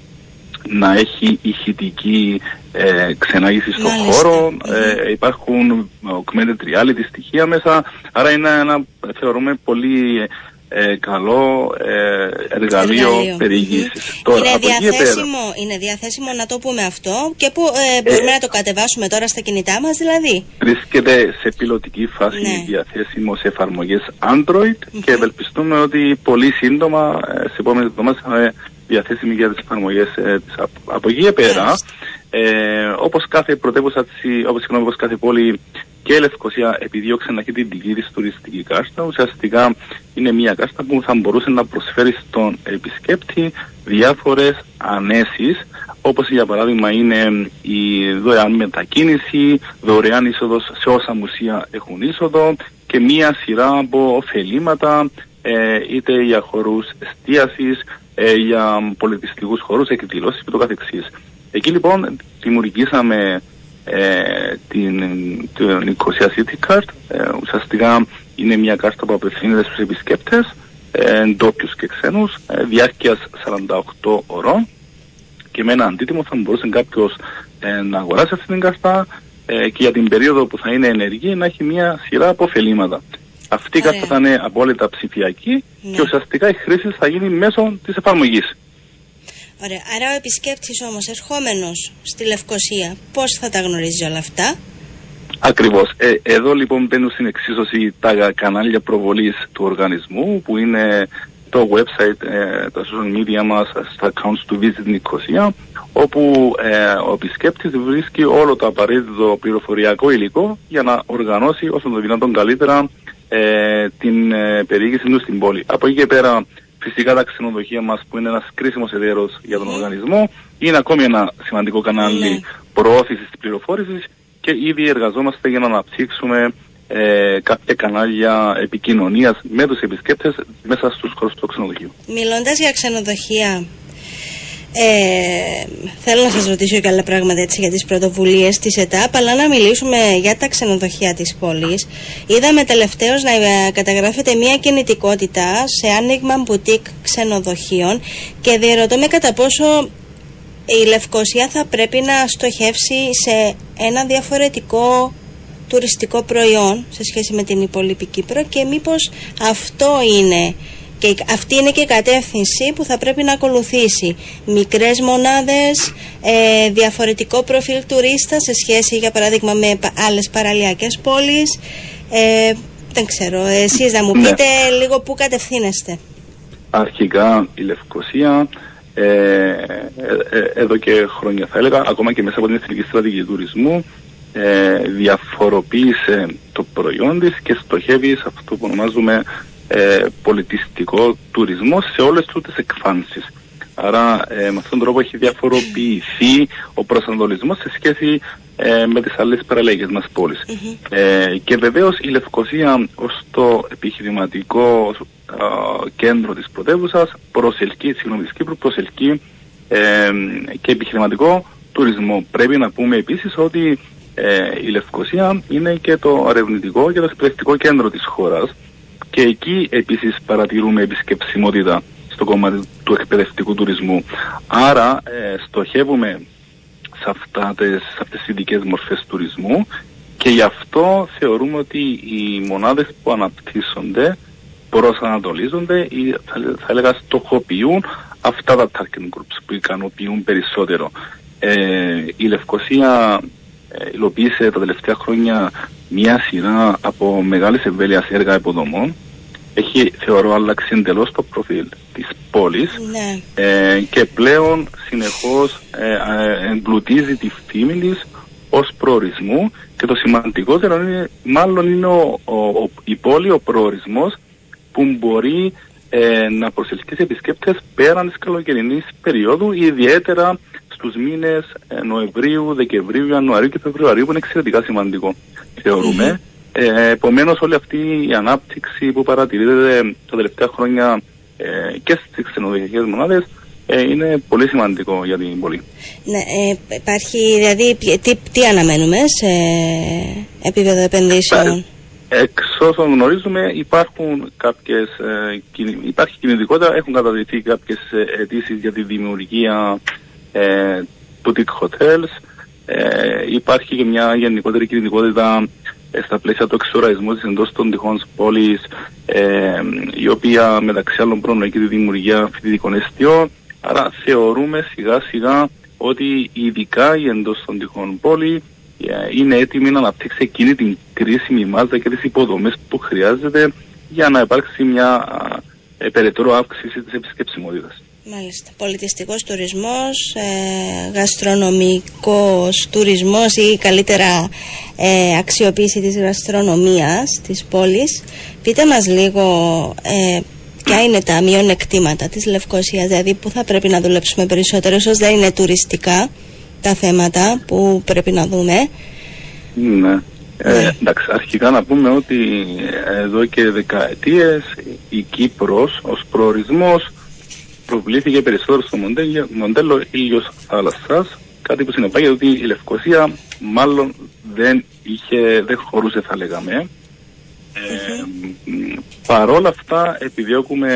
να έχει ηχητική ε, ξενάγηση στον χώρο. Ε, υπάρχουν augmented reality στοιχεία μέσα. Άρα είναι ένα, θεωρούμε, πολύ ε, καλό ε, εργαλείο, περιηγησης είναι, διαθέσιμο, είναι διαθέσιμο να το πούμε αυτό και που ε, μπορούμε να το κατεβάσουμε τώρα στα κινητά μας δηλαδή. Βρίσκεται σε πιλωτική φάση ναι. διαθέσιμο σε εφαρμογές Android και ευελπιστούμε ότι πολύ σύντομα, σε επόμενες εβδομάδες θα διαθέσιμη για τις εφαρμογές ε, της, από εκεί πέρα. Ε, όπως κάθε πρωτεύουσα, όπως, συγγνώμη, όπως κάθε πόλη και η Λευκοσία επιδιώξε να έχει την δική της τουριστική κάρτα. Ουσιαστικά είναι μια κάρτα που θα μπορούσε να προσφέρει στον επισκέπτη διάφορες ανέσεις όπως για παράδειγμα είναι η δωρεάν μετακίνηση, δωρεάν είσοδος σε όσα μουσεία έχουν είσοδο και μία σειρά από ωφελήματα ε, είτε για χορούς εστίασης, ε, για πολιτιστικούς χώρους, εκδηλώσεις και το καθεξής. Εκεί λοιπόν δημιουργήσαμε ε, την, την Nicosia City Card. Ε, ουσιαστικά είναι μια κάρτα που απευθύνεται στους επισκέπτες, ε, ντόπιους και ξένους, ε, διάρκειας 48 ώρων και με ένα αντίτιμο θα μπορούσε κάποιος ε, να αγοράσει αυτή την κάρτα ε, και για την περίοδο που θα είναι ενεργή να έχει μια σειρά από ωφελήματα. Αυτή η κάρτα θα είναι απόλυτα ψηφιακή ναι. και ουσιαστικά η χρήση θα γίνει μέσω της εφαρμογής. Ωραία. Άρα ο επισκέπτης όμως ερχόμενος στη Λευκοσία, πώς θα τα γνωρίζει όλα αυτά; Ακριβώς. Ε, εδώ λοιπόν μπαίνουν στην εξίσωση τα κανάλια προβολής του οργανισμού που είναι το website, ε, τα social media μας, στα accounts του Visit Nicosia, όπου ε, ο επισκέπτης βρίσκει όλο το απαραίτητο πληροφοριακό υλικό για να οργανώσει όσο το δυνατόν καλύτερα ε, την ε, περιήγηση τους στην πόλη. Από εκεί και πέρα φυσικά τα ξενοδοχεία μας που είναι ένας κρίσιμος εταίρος για τον οργανισμό είναι ακόμη ένα σημαντικό κανάλι ναι. προώθησης της πληροφόρησης και ήδη εργαζόμαστε για να αναπτύξουμε ε, κάποια κανάλια επικοινωνίας με τους επισκέπτες μέσα στους χώρους του ξενοδοχείου. Μιλώντας για ξενοδοχεία, ε, θέλω να σας ρωτήσω και άλλα πράγματα έτσι για τις πρωτοβουλίες της ΕΤΑΠ αλλά να μιλήσουμε για τα ξενοδοχεία της πόλης. Είδαμε τελευταίως να ε, καταγράφεται μια κινητικότητα σε άνοιγμα μπουτίκ ξενοδοχείων και διαρωτώ με κατά πόσο η Λευκοσία θα πρέπει να στοχεύσει σε ένα διαφορετικό τουριστικό προϊόν σε σχέση με την υπόλοιπη Κύπρο και μήπως αυτό είναι και αυτή είναι και η κατεύθυνση που θα πρέπει να ακολουθήσει. Μικρές μονάδες, ε, διαφορετικό προφίλ τουρίστα σε σχέση για παράδειγμα με άλλες παραλιακές πόλεις. Ε, δεν ξέρω, εσείς να μου ναι. πείτε λίγο πού κατευθύνεστε. Αρχικά η Λευκοσία ε, ε, εδώ και χρόνια θα έλεγα, ακόμα και μέσα από την εθνική στρατηγική τουρισμού, διαφοροποίησε το προϊόν της και στοχεύει σε αυτό που ονομάζουμε ε, πολιτιστικό τουρισμό σε όλες τις εκφάνσεις. Άρα ε, με αυτόν τον τρόπο έχει διαφοροποιηθεί ο προσανατολισμός σε σχέση ε, με τις άλλες παραλέγες μας πολεις Ε, και βεβαίως η Λευκοσία ως το επιχειρηματικό κέντρο της πρωτεύουσας προσελκύει, συγγνώμη της Κύπρου, προσελκύει ε, και επιχειρηματικό τουρισμό. Πρέπει να πούμε επίσης ότι ε, η Λευκοσία είναι και το ερευνητικό και το εκπαιδευτικό κέντρο της χώρας και εκεί επίσης παρατηρούμε επισκεψιμότητα στο κομμάτι του εκπαιδευτικού τουρισμού. Άρα ε, στοχεύουμε σε, αυτά τις, σε αυτές τις ειδικές μορφές τουρισμού και γι' αυτό θεωρούμε ότι οι μονάδες που αναπτύσσονται προσανατολίζονται ή θα, θα έλεγα στοχοποιούν αυτά τα target groups που ικανοποιούν περισσότερο. Ε, η Λευκοσία ε, υλοποίησε τα τελευταία χρόνια μια σειρά από μεγάλες εμβέλειας έργα υποδομών έχει θεωρώ αλλάξει εντελώς το προφίλ της πόλης ναι. ε, και πλέον συνεχώς ε, ε, εμπλουτίζει τη φήμη της ως προορισμού και το σημαντικότερο είναι μάλλον είναι ο, ο, η πόλη ο προορισμός που μπορεί ε, να προσελκύσει επισκέπτες πέραν της καλοκαιρινής περίοδου ιδιαίτερα στους μήνες Νοεμβρίου, Δεκεμβρίου, Ιανουαρίου και Φεβρουαρίου που είναι εξαιρετικά σημαντικό θεωρούμε. Ε, Επομένως, όλη αυτή η ανάπτυξη που παρατηρείται τα τελευταία χρόνια ε, και στις ξενοδοχειακές μονάδες ε, είναι πολύ σημαντικό για την πόλη. Ναι, ε, υπάρχει, δηλαδή, τι, τι αναμένουμε σε επίπεδο επενδύσεων; Εξ όσων γνωρίζουμε υπάρχουν κάποιες, ε, υπάρχει κινητικότητα, έχουν καταδειχθεί κάποιες ε, αιτήσεις για τη δημιουργία ε, boutique hotels, ε, υπάρχει και μια γενικότερη κινητικότητα ε, στα πλαίσια του εξοραϊσμού της εντός των τυχών πόλης, ε, η οποία μεταξύ άλλων προνοεί και τη δημιουργία φοιτητικών αιστείων. Άρα θεωρούμε σιγά σιγά ότι ειδικά η εντός των τυχών πόλη ε, είναι έτοιμη να αναπτύξει εκείνη την κρίσιμη μάζα και τις υποδομές που χρειάζεται για να υπάρξει μια ε, περαιτέρω αύξηση της επισκεψιμότητας. Μάλιστα. Πολιτιστικός τουρισμός, ε, γαστρονομικός τουρισμός ή καλύτερα ε, αξιοποίηση της γαστρονομίας της πόλης. Πείτε μας λίγο ε, ποια είναι τα μειονεκτήματα της Λευκοσίας, δηλαδή που θα πρέπει να δουλέψουμε περισσότερο, ίσως δεν είναι τουριστικά τα θέματα που πρέπει να δούμε. Ναι. Ε, ναι. εντάξει, αρχικά να πούμε ότι εδώ και δεκαετίες η Κύπρος ως προορισμός προβλήθηκε περισσότερο στο μοντέλο, μοντέλο ήλιος θάλασσας, κάτι που συνεπάγεται ότι η Λευκοσία μάλλον δεν, είχε, δεν χωρούσε θα λέγαμε. Ε, παρόλα αυτά επιδιώκουμε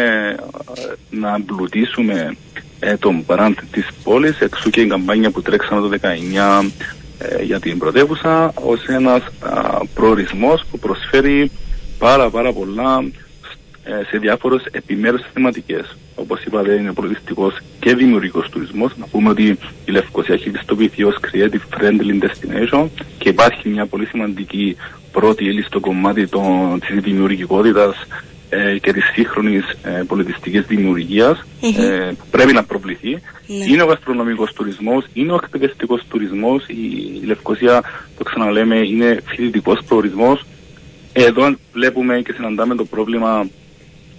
ε, να εμπλουτίσουμε ε, τον μπραντ της πόλης εξού και η καμπάνια που τρέξαμε το 19 ε, για την πρωτεύουσα ως ένας προορισμός που προσφέρει πάρα πάρα πολλά ε, σε διάφορες επιμέρους θεματικές. Όπως είπατε είναι πολιτιστικός και δημιουργικός τουρισμός. Να πούμε ότι η Λευκοσία έχει πιστοποιηθεί ως creative friendly destination και υπάρχει μια πολύ σημαντική πρώτη ύλη στο κομμάτι τη της δημιουργικότητας ε, και της σύγχρονης ε, πολιτιστικής δημιουργίας ε, που πρέπει να προβληθεί. Ναι. Είναι ο γαστρονομικός τουρισμός, είναι ο εκπαιδευτικός τουρισμός, η, η Λευκοσία, το ξαναλέμε, είναι φοιτητικός προορισμός. Εδώ βλέπουμε και συναντάμε το πρόβλημα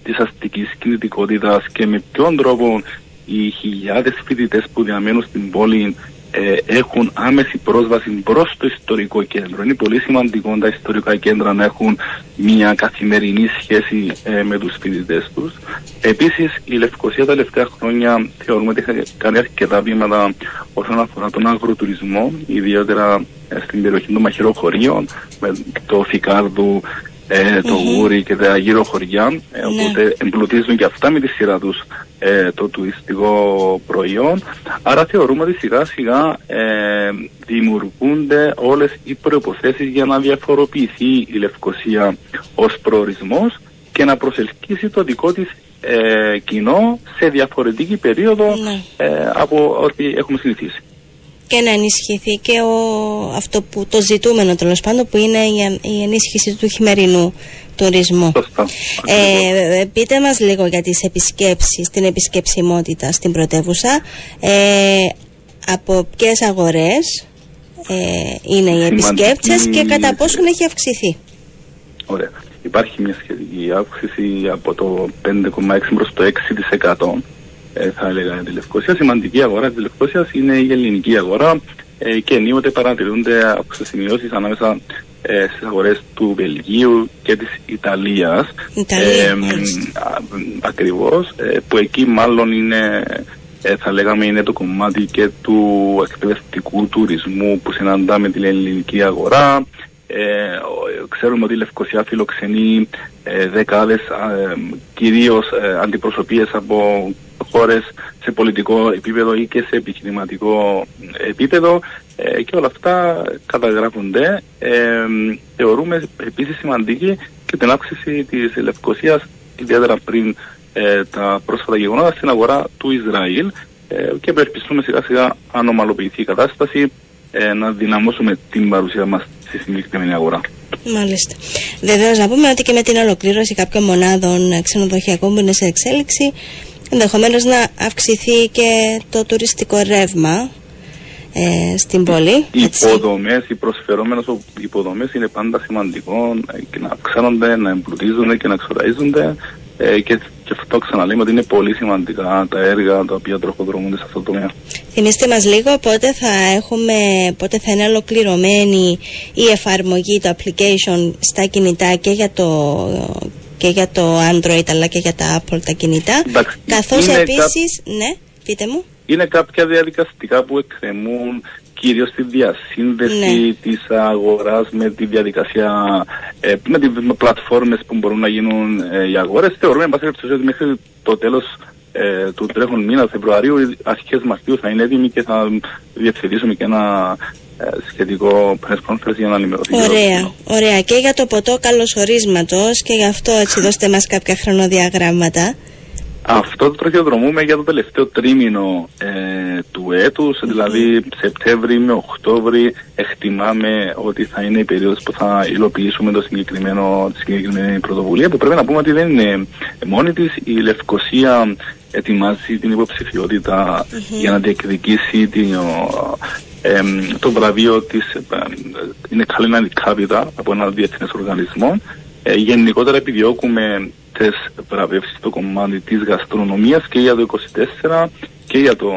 της αστικής κινητικότητας και με ποιον τρόπο οι χιλιάδες φοιτητές που διαμένουν στην πόλη ε, έχουν άμεση πρόσβαση προς το ιστορικό κέντρο. Είναι πολύ σημαντικό τα ιστορικά κέντρα να έχουν μια καθημερινή σχέση ε, με τους φοιτητές τους. Επίσης η Λευκοσία τα τελευταία χρόνια θεωρούμε ότι έχει κάνει αρκετά βήματα όσον αφορά τον αγροτουρισμό, ιδιαίτερα ε, στην περιοχή των μαχαιροχωρίων, με το Φικάρδου, ε, το mm γούρι και τα γύρω χωριά, ε, ναι. οπότε εμπλουτίζουν και αυτά με τη σειρά τους ε, το τουριστικό προϊόν. Άρα θεωρούμε ότι σιγά σιγά ε, δημιουργούνται όλες οι προϋποθέσεις για να διαφοροποιηθεί η Λευκοσία ως προορισμός και να προσελκύσει το δικό της ε, κοινό σε διαφορετική περίοδο ναι. από ό,τι έχουμε συνηθίσει και να ενισχυθεί και ο, αυτό που το ζητούμενο τέλος πάντων που είναι η, ενίσχυση του χειμερινού τουρισμού. Ε, πείτε μας λίγο για τις επισκέψεις, την επισκεψιμότητα στην πρωτεύουσα. Ε, από ποιες αγορές ε, είναι οι επισκέπτες και κατά πόσον έχει αυξηθεί; Ωραία. υπάρχει μια σχετική αύξηση από το 5,6 προς το 6% ε, θα έλεγα τη Λευκοσία. Σημαντική αγορά της Λευκοσία είναι η ελληνική αγορά ε, και ενίοτε παρατηρούνται αυξησιμιώσει ανάμεσα ε, στις αγορές του Βελγίου και της Ιταλίας. Ε, ακριβώς ε, που εκεί μάλλον είναι ε, θα λέγαμε είναι το κομμάτι και του εκπαιδευτικού τουρισμού που συναντά με την ελληνική αγορά. Ε, ξέρουμε ότι η Λευκοσία φιλοξενεί ε, δεκάδες ε, κυρίως ε, αντιπροσωπείες από χώρες σε πολιτικό επίπεδο ή και σε επιχειρηματικό επίπεδο ε, και όλα αυτά καταγράφονται. θεωρούμε επίσης σημαντική και την αύξηση της Λευκοσίας ιδιαίτερα πριν τα πρόσφατα γεγονότα στην αγορά του Ισραήλ και ευελπιστούμε σιγά σιγά αν ομαλοποιηθεί η κατάσταση να δυναμώσουμε την παρουσία μας στη συγκεκριμένη αγορά. Μάλιστα. Βεβαίως, να πούμε ότι και με την ολοκλήρωση κάποιων μονάδων ξενοδοχειακών που είναι σε εξέλιξη, ενδεχομένως να αυξηθεί και το τουριστικό ρεύμα ε, στην πόλη. Οι υποδομές, οι προσφερόμενες υποδομές είναι πάντα σημαντικό και να αυξάνονται, να εμπλουτίζονται και να εξοραίζονται ε, και, και αυτό ξαναλέμε ότι είναι πολύ σημαντικά τα έργα τα οποία τροχοδρομούνται σε αυτό το τομέα. Θυμήστε μας λίγο πότε θα έχουμε, πότε θα είναι ολοκληρωμένη η εφαρμογή, το application στα κινητά και για το, και για το Android αλλά και για τα Apple τα κινητά. Εντάξει, καθώς επίσης, ναι, πείτε μου. Είναι κάποια διαδικαστικά που εκκρεμούν κυρίως τη διασύνδεση ναι. της αγοράς με τη διαδικασία, ε, με τις πλατφόρμες που μπορούν να γίνουν ε, οι αγορές. Θεωρούμε, εν πάση ότι μέχρι το τέλος ε, του τρέχον μήνα Φεβρουαρίου, αρχές Μαρτίου θα είναι έτοιμοι και θα διευθετήσουμε και ένα ε, σχετικό press conference για να ενημερωθεί. Ωραία, ωραία. Και για το ποτό καλωσορίσματος και γι' αυτό έτσι δώστε μας κάποια χρονοδιαγράμματα. Αυτό το τροχιοδρομούμε για το τελευταίο τρίμηνο ε, του έτους, δηλαδή Σεπτέμβρη με Οκτώβρη εκτιμάμε ότι θα είναι η περίοδος που θα υλοποιήσουμε το συγκεκριμένο, τη συγκεκριμένη πρωτοβουλία που πρέπει να πούμε ότι δεν είναι μόνη της. Η Λευκοσία ετοιμάζει την υποψηφιότητα για να διεκδικήσει την, ε, το βραβείο της ε, είναι Culinary Capital από ένα διεθνές οργανισμό. Ε, γενικότερα επιδιώκουμε τις βραβεύσεις στο κομμάτι της γαστρονομίας και για το 24 και για το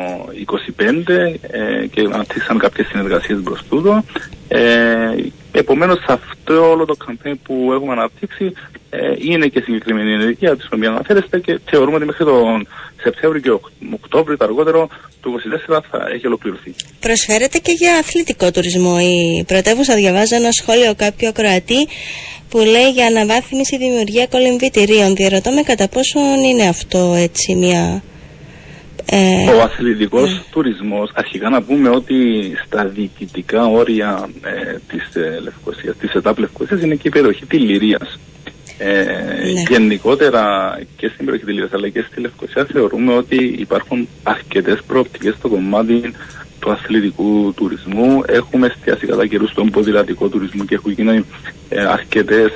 25 ε, και αναπτύξαμε κάποιες συνεργασίες μπρος τούτο. Ε, επομένως αυτό όλο το καμπέν που έχουμε αναπτύξει ε, είναι και συγκεκριμένη ενεργεία της οποία αναφέρεστε και θεωρούμε ότι μέχρι τον Σεπτέμβριο και Οκτώβριο το αργότερο του 24 θα έχει ολοκληρωθεί. Προσφέρεται και για αθλητικό τουρισμό. Η πρωτεύουσα διαβάζω ένα σχόλιο κάποιου ακροατή που λέει για αναβάθμιση δημιουργία κολυμβητηρίων. Διαρωτώ με κατά πόσο είναι αυτό έτσι μια... Ε, Ο αθλητικός ναι. τουρισμός, αρχικά να πούμε ότι στα διοικητικά όρια ε, της ε, Λευκοσίας, της ΕΤΑΠ Λευκοσίας είναι και η περιοχή της Λυρίας. Ε, ναι. Γενικότερα και στην περιοχή της Λυρίας αλλά και στη Λευκοσία θεωρούμε ότι υπάρχουν αρκετές προοπτικές στο κομμάτι του αθλητικού τουρισμού. Έχουμε εστιάσει κατά καιρούς στον ποδηλατικό τουρισμό και έχουν γίνει ε, αρκετές,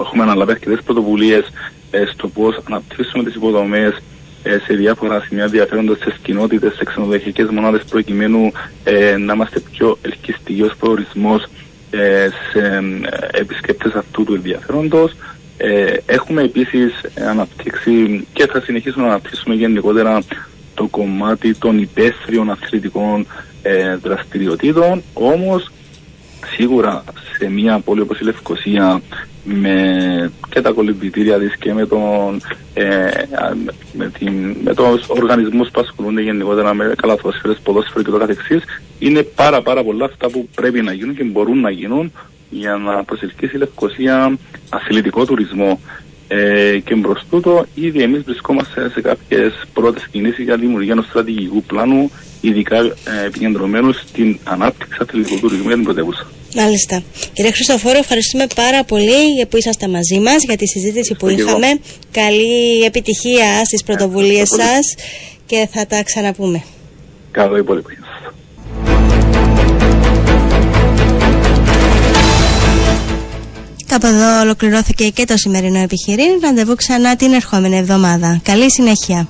έχουμε αναλάβει αρκετές πρωτοβουλίες ε, στο πώς αναπτύσσουμε τις υποδομές ε, σε διάφορα σημεία ενδιαφέροντα σε κοινότητες, σε ξενοδοχειακές μονάδες, προκειμένου ε, να είμαστε πιο ελκυστικοί ως προορισμός ε, σε ε, επισκέπτες αυτού του ενδιαφέροντος. Ε, έχουμε επίσης αναπτύξει και θα συνεχίσουμε να αναπτύξουμε γενικότερα το κομμάτι των υπαίθριων αθλητικών ε, δραστηριοτήτων, όμως σίγουρα σε μια πόλη όπως η Λευκοσία με και τα κολυμπητήρια της και με, τον, ε, με, την, με τους οργανισμούς που ασχολούνται γενικότερα με καλαθόσφαιρες, ποδόσφαιρο και το καθεξής είναι πάρα πάρα πολλά αυτά που πρέπει να γίνουν και μπορούν να γίνουν για να προσελκύσει η Λευκοσία αθλητικό τουρισμό. Ε, και μπρος τούτο, ήδη εμείς βρισκόμαστε σε κάποιες πρώτες κινήσεις για δημιουργία ενός στρατηγικού πλάνου, ειδικά ε, επικεντρωμένους στην ανάπτυξη αθλητικού τουρισμού για την πρωτεύουσα. Μάλιστα. Κύριε Χριστοφόρο, ευχαριστούμε πάρα πολύ που είσαστε μαζί μας για τη συζήτηση που είχαμε. Καλή επιτυχία στις πρωτοβουλίες σας και θα τα ξαναπούμε. Καλό υπόλοιπο. Κάπου εδώ ολοκληρώθηκε και το σημερινό επιχειρήν. Ραντεβού ξανά την ερχόμενη εβδομάδα. Καλή συνέχεια.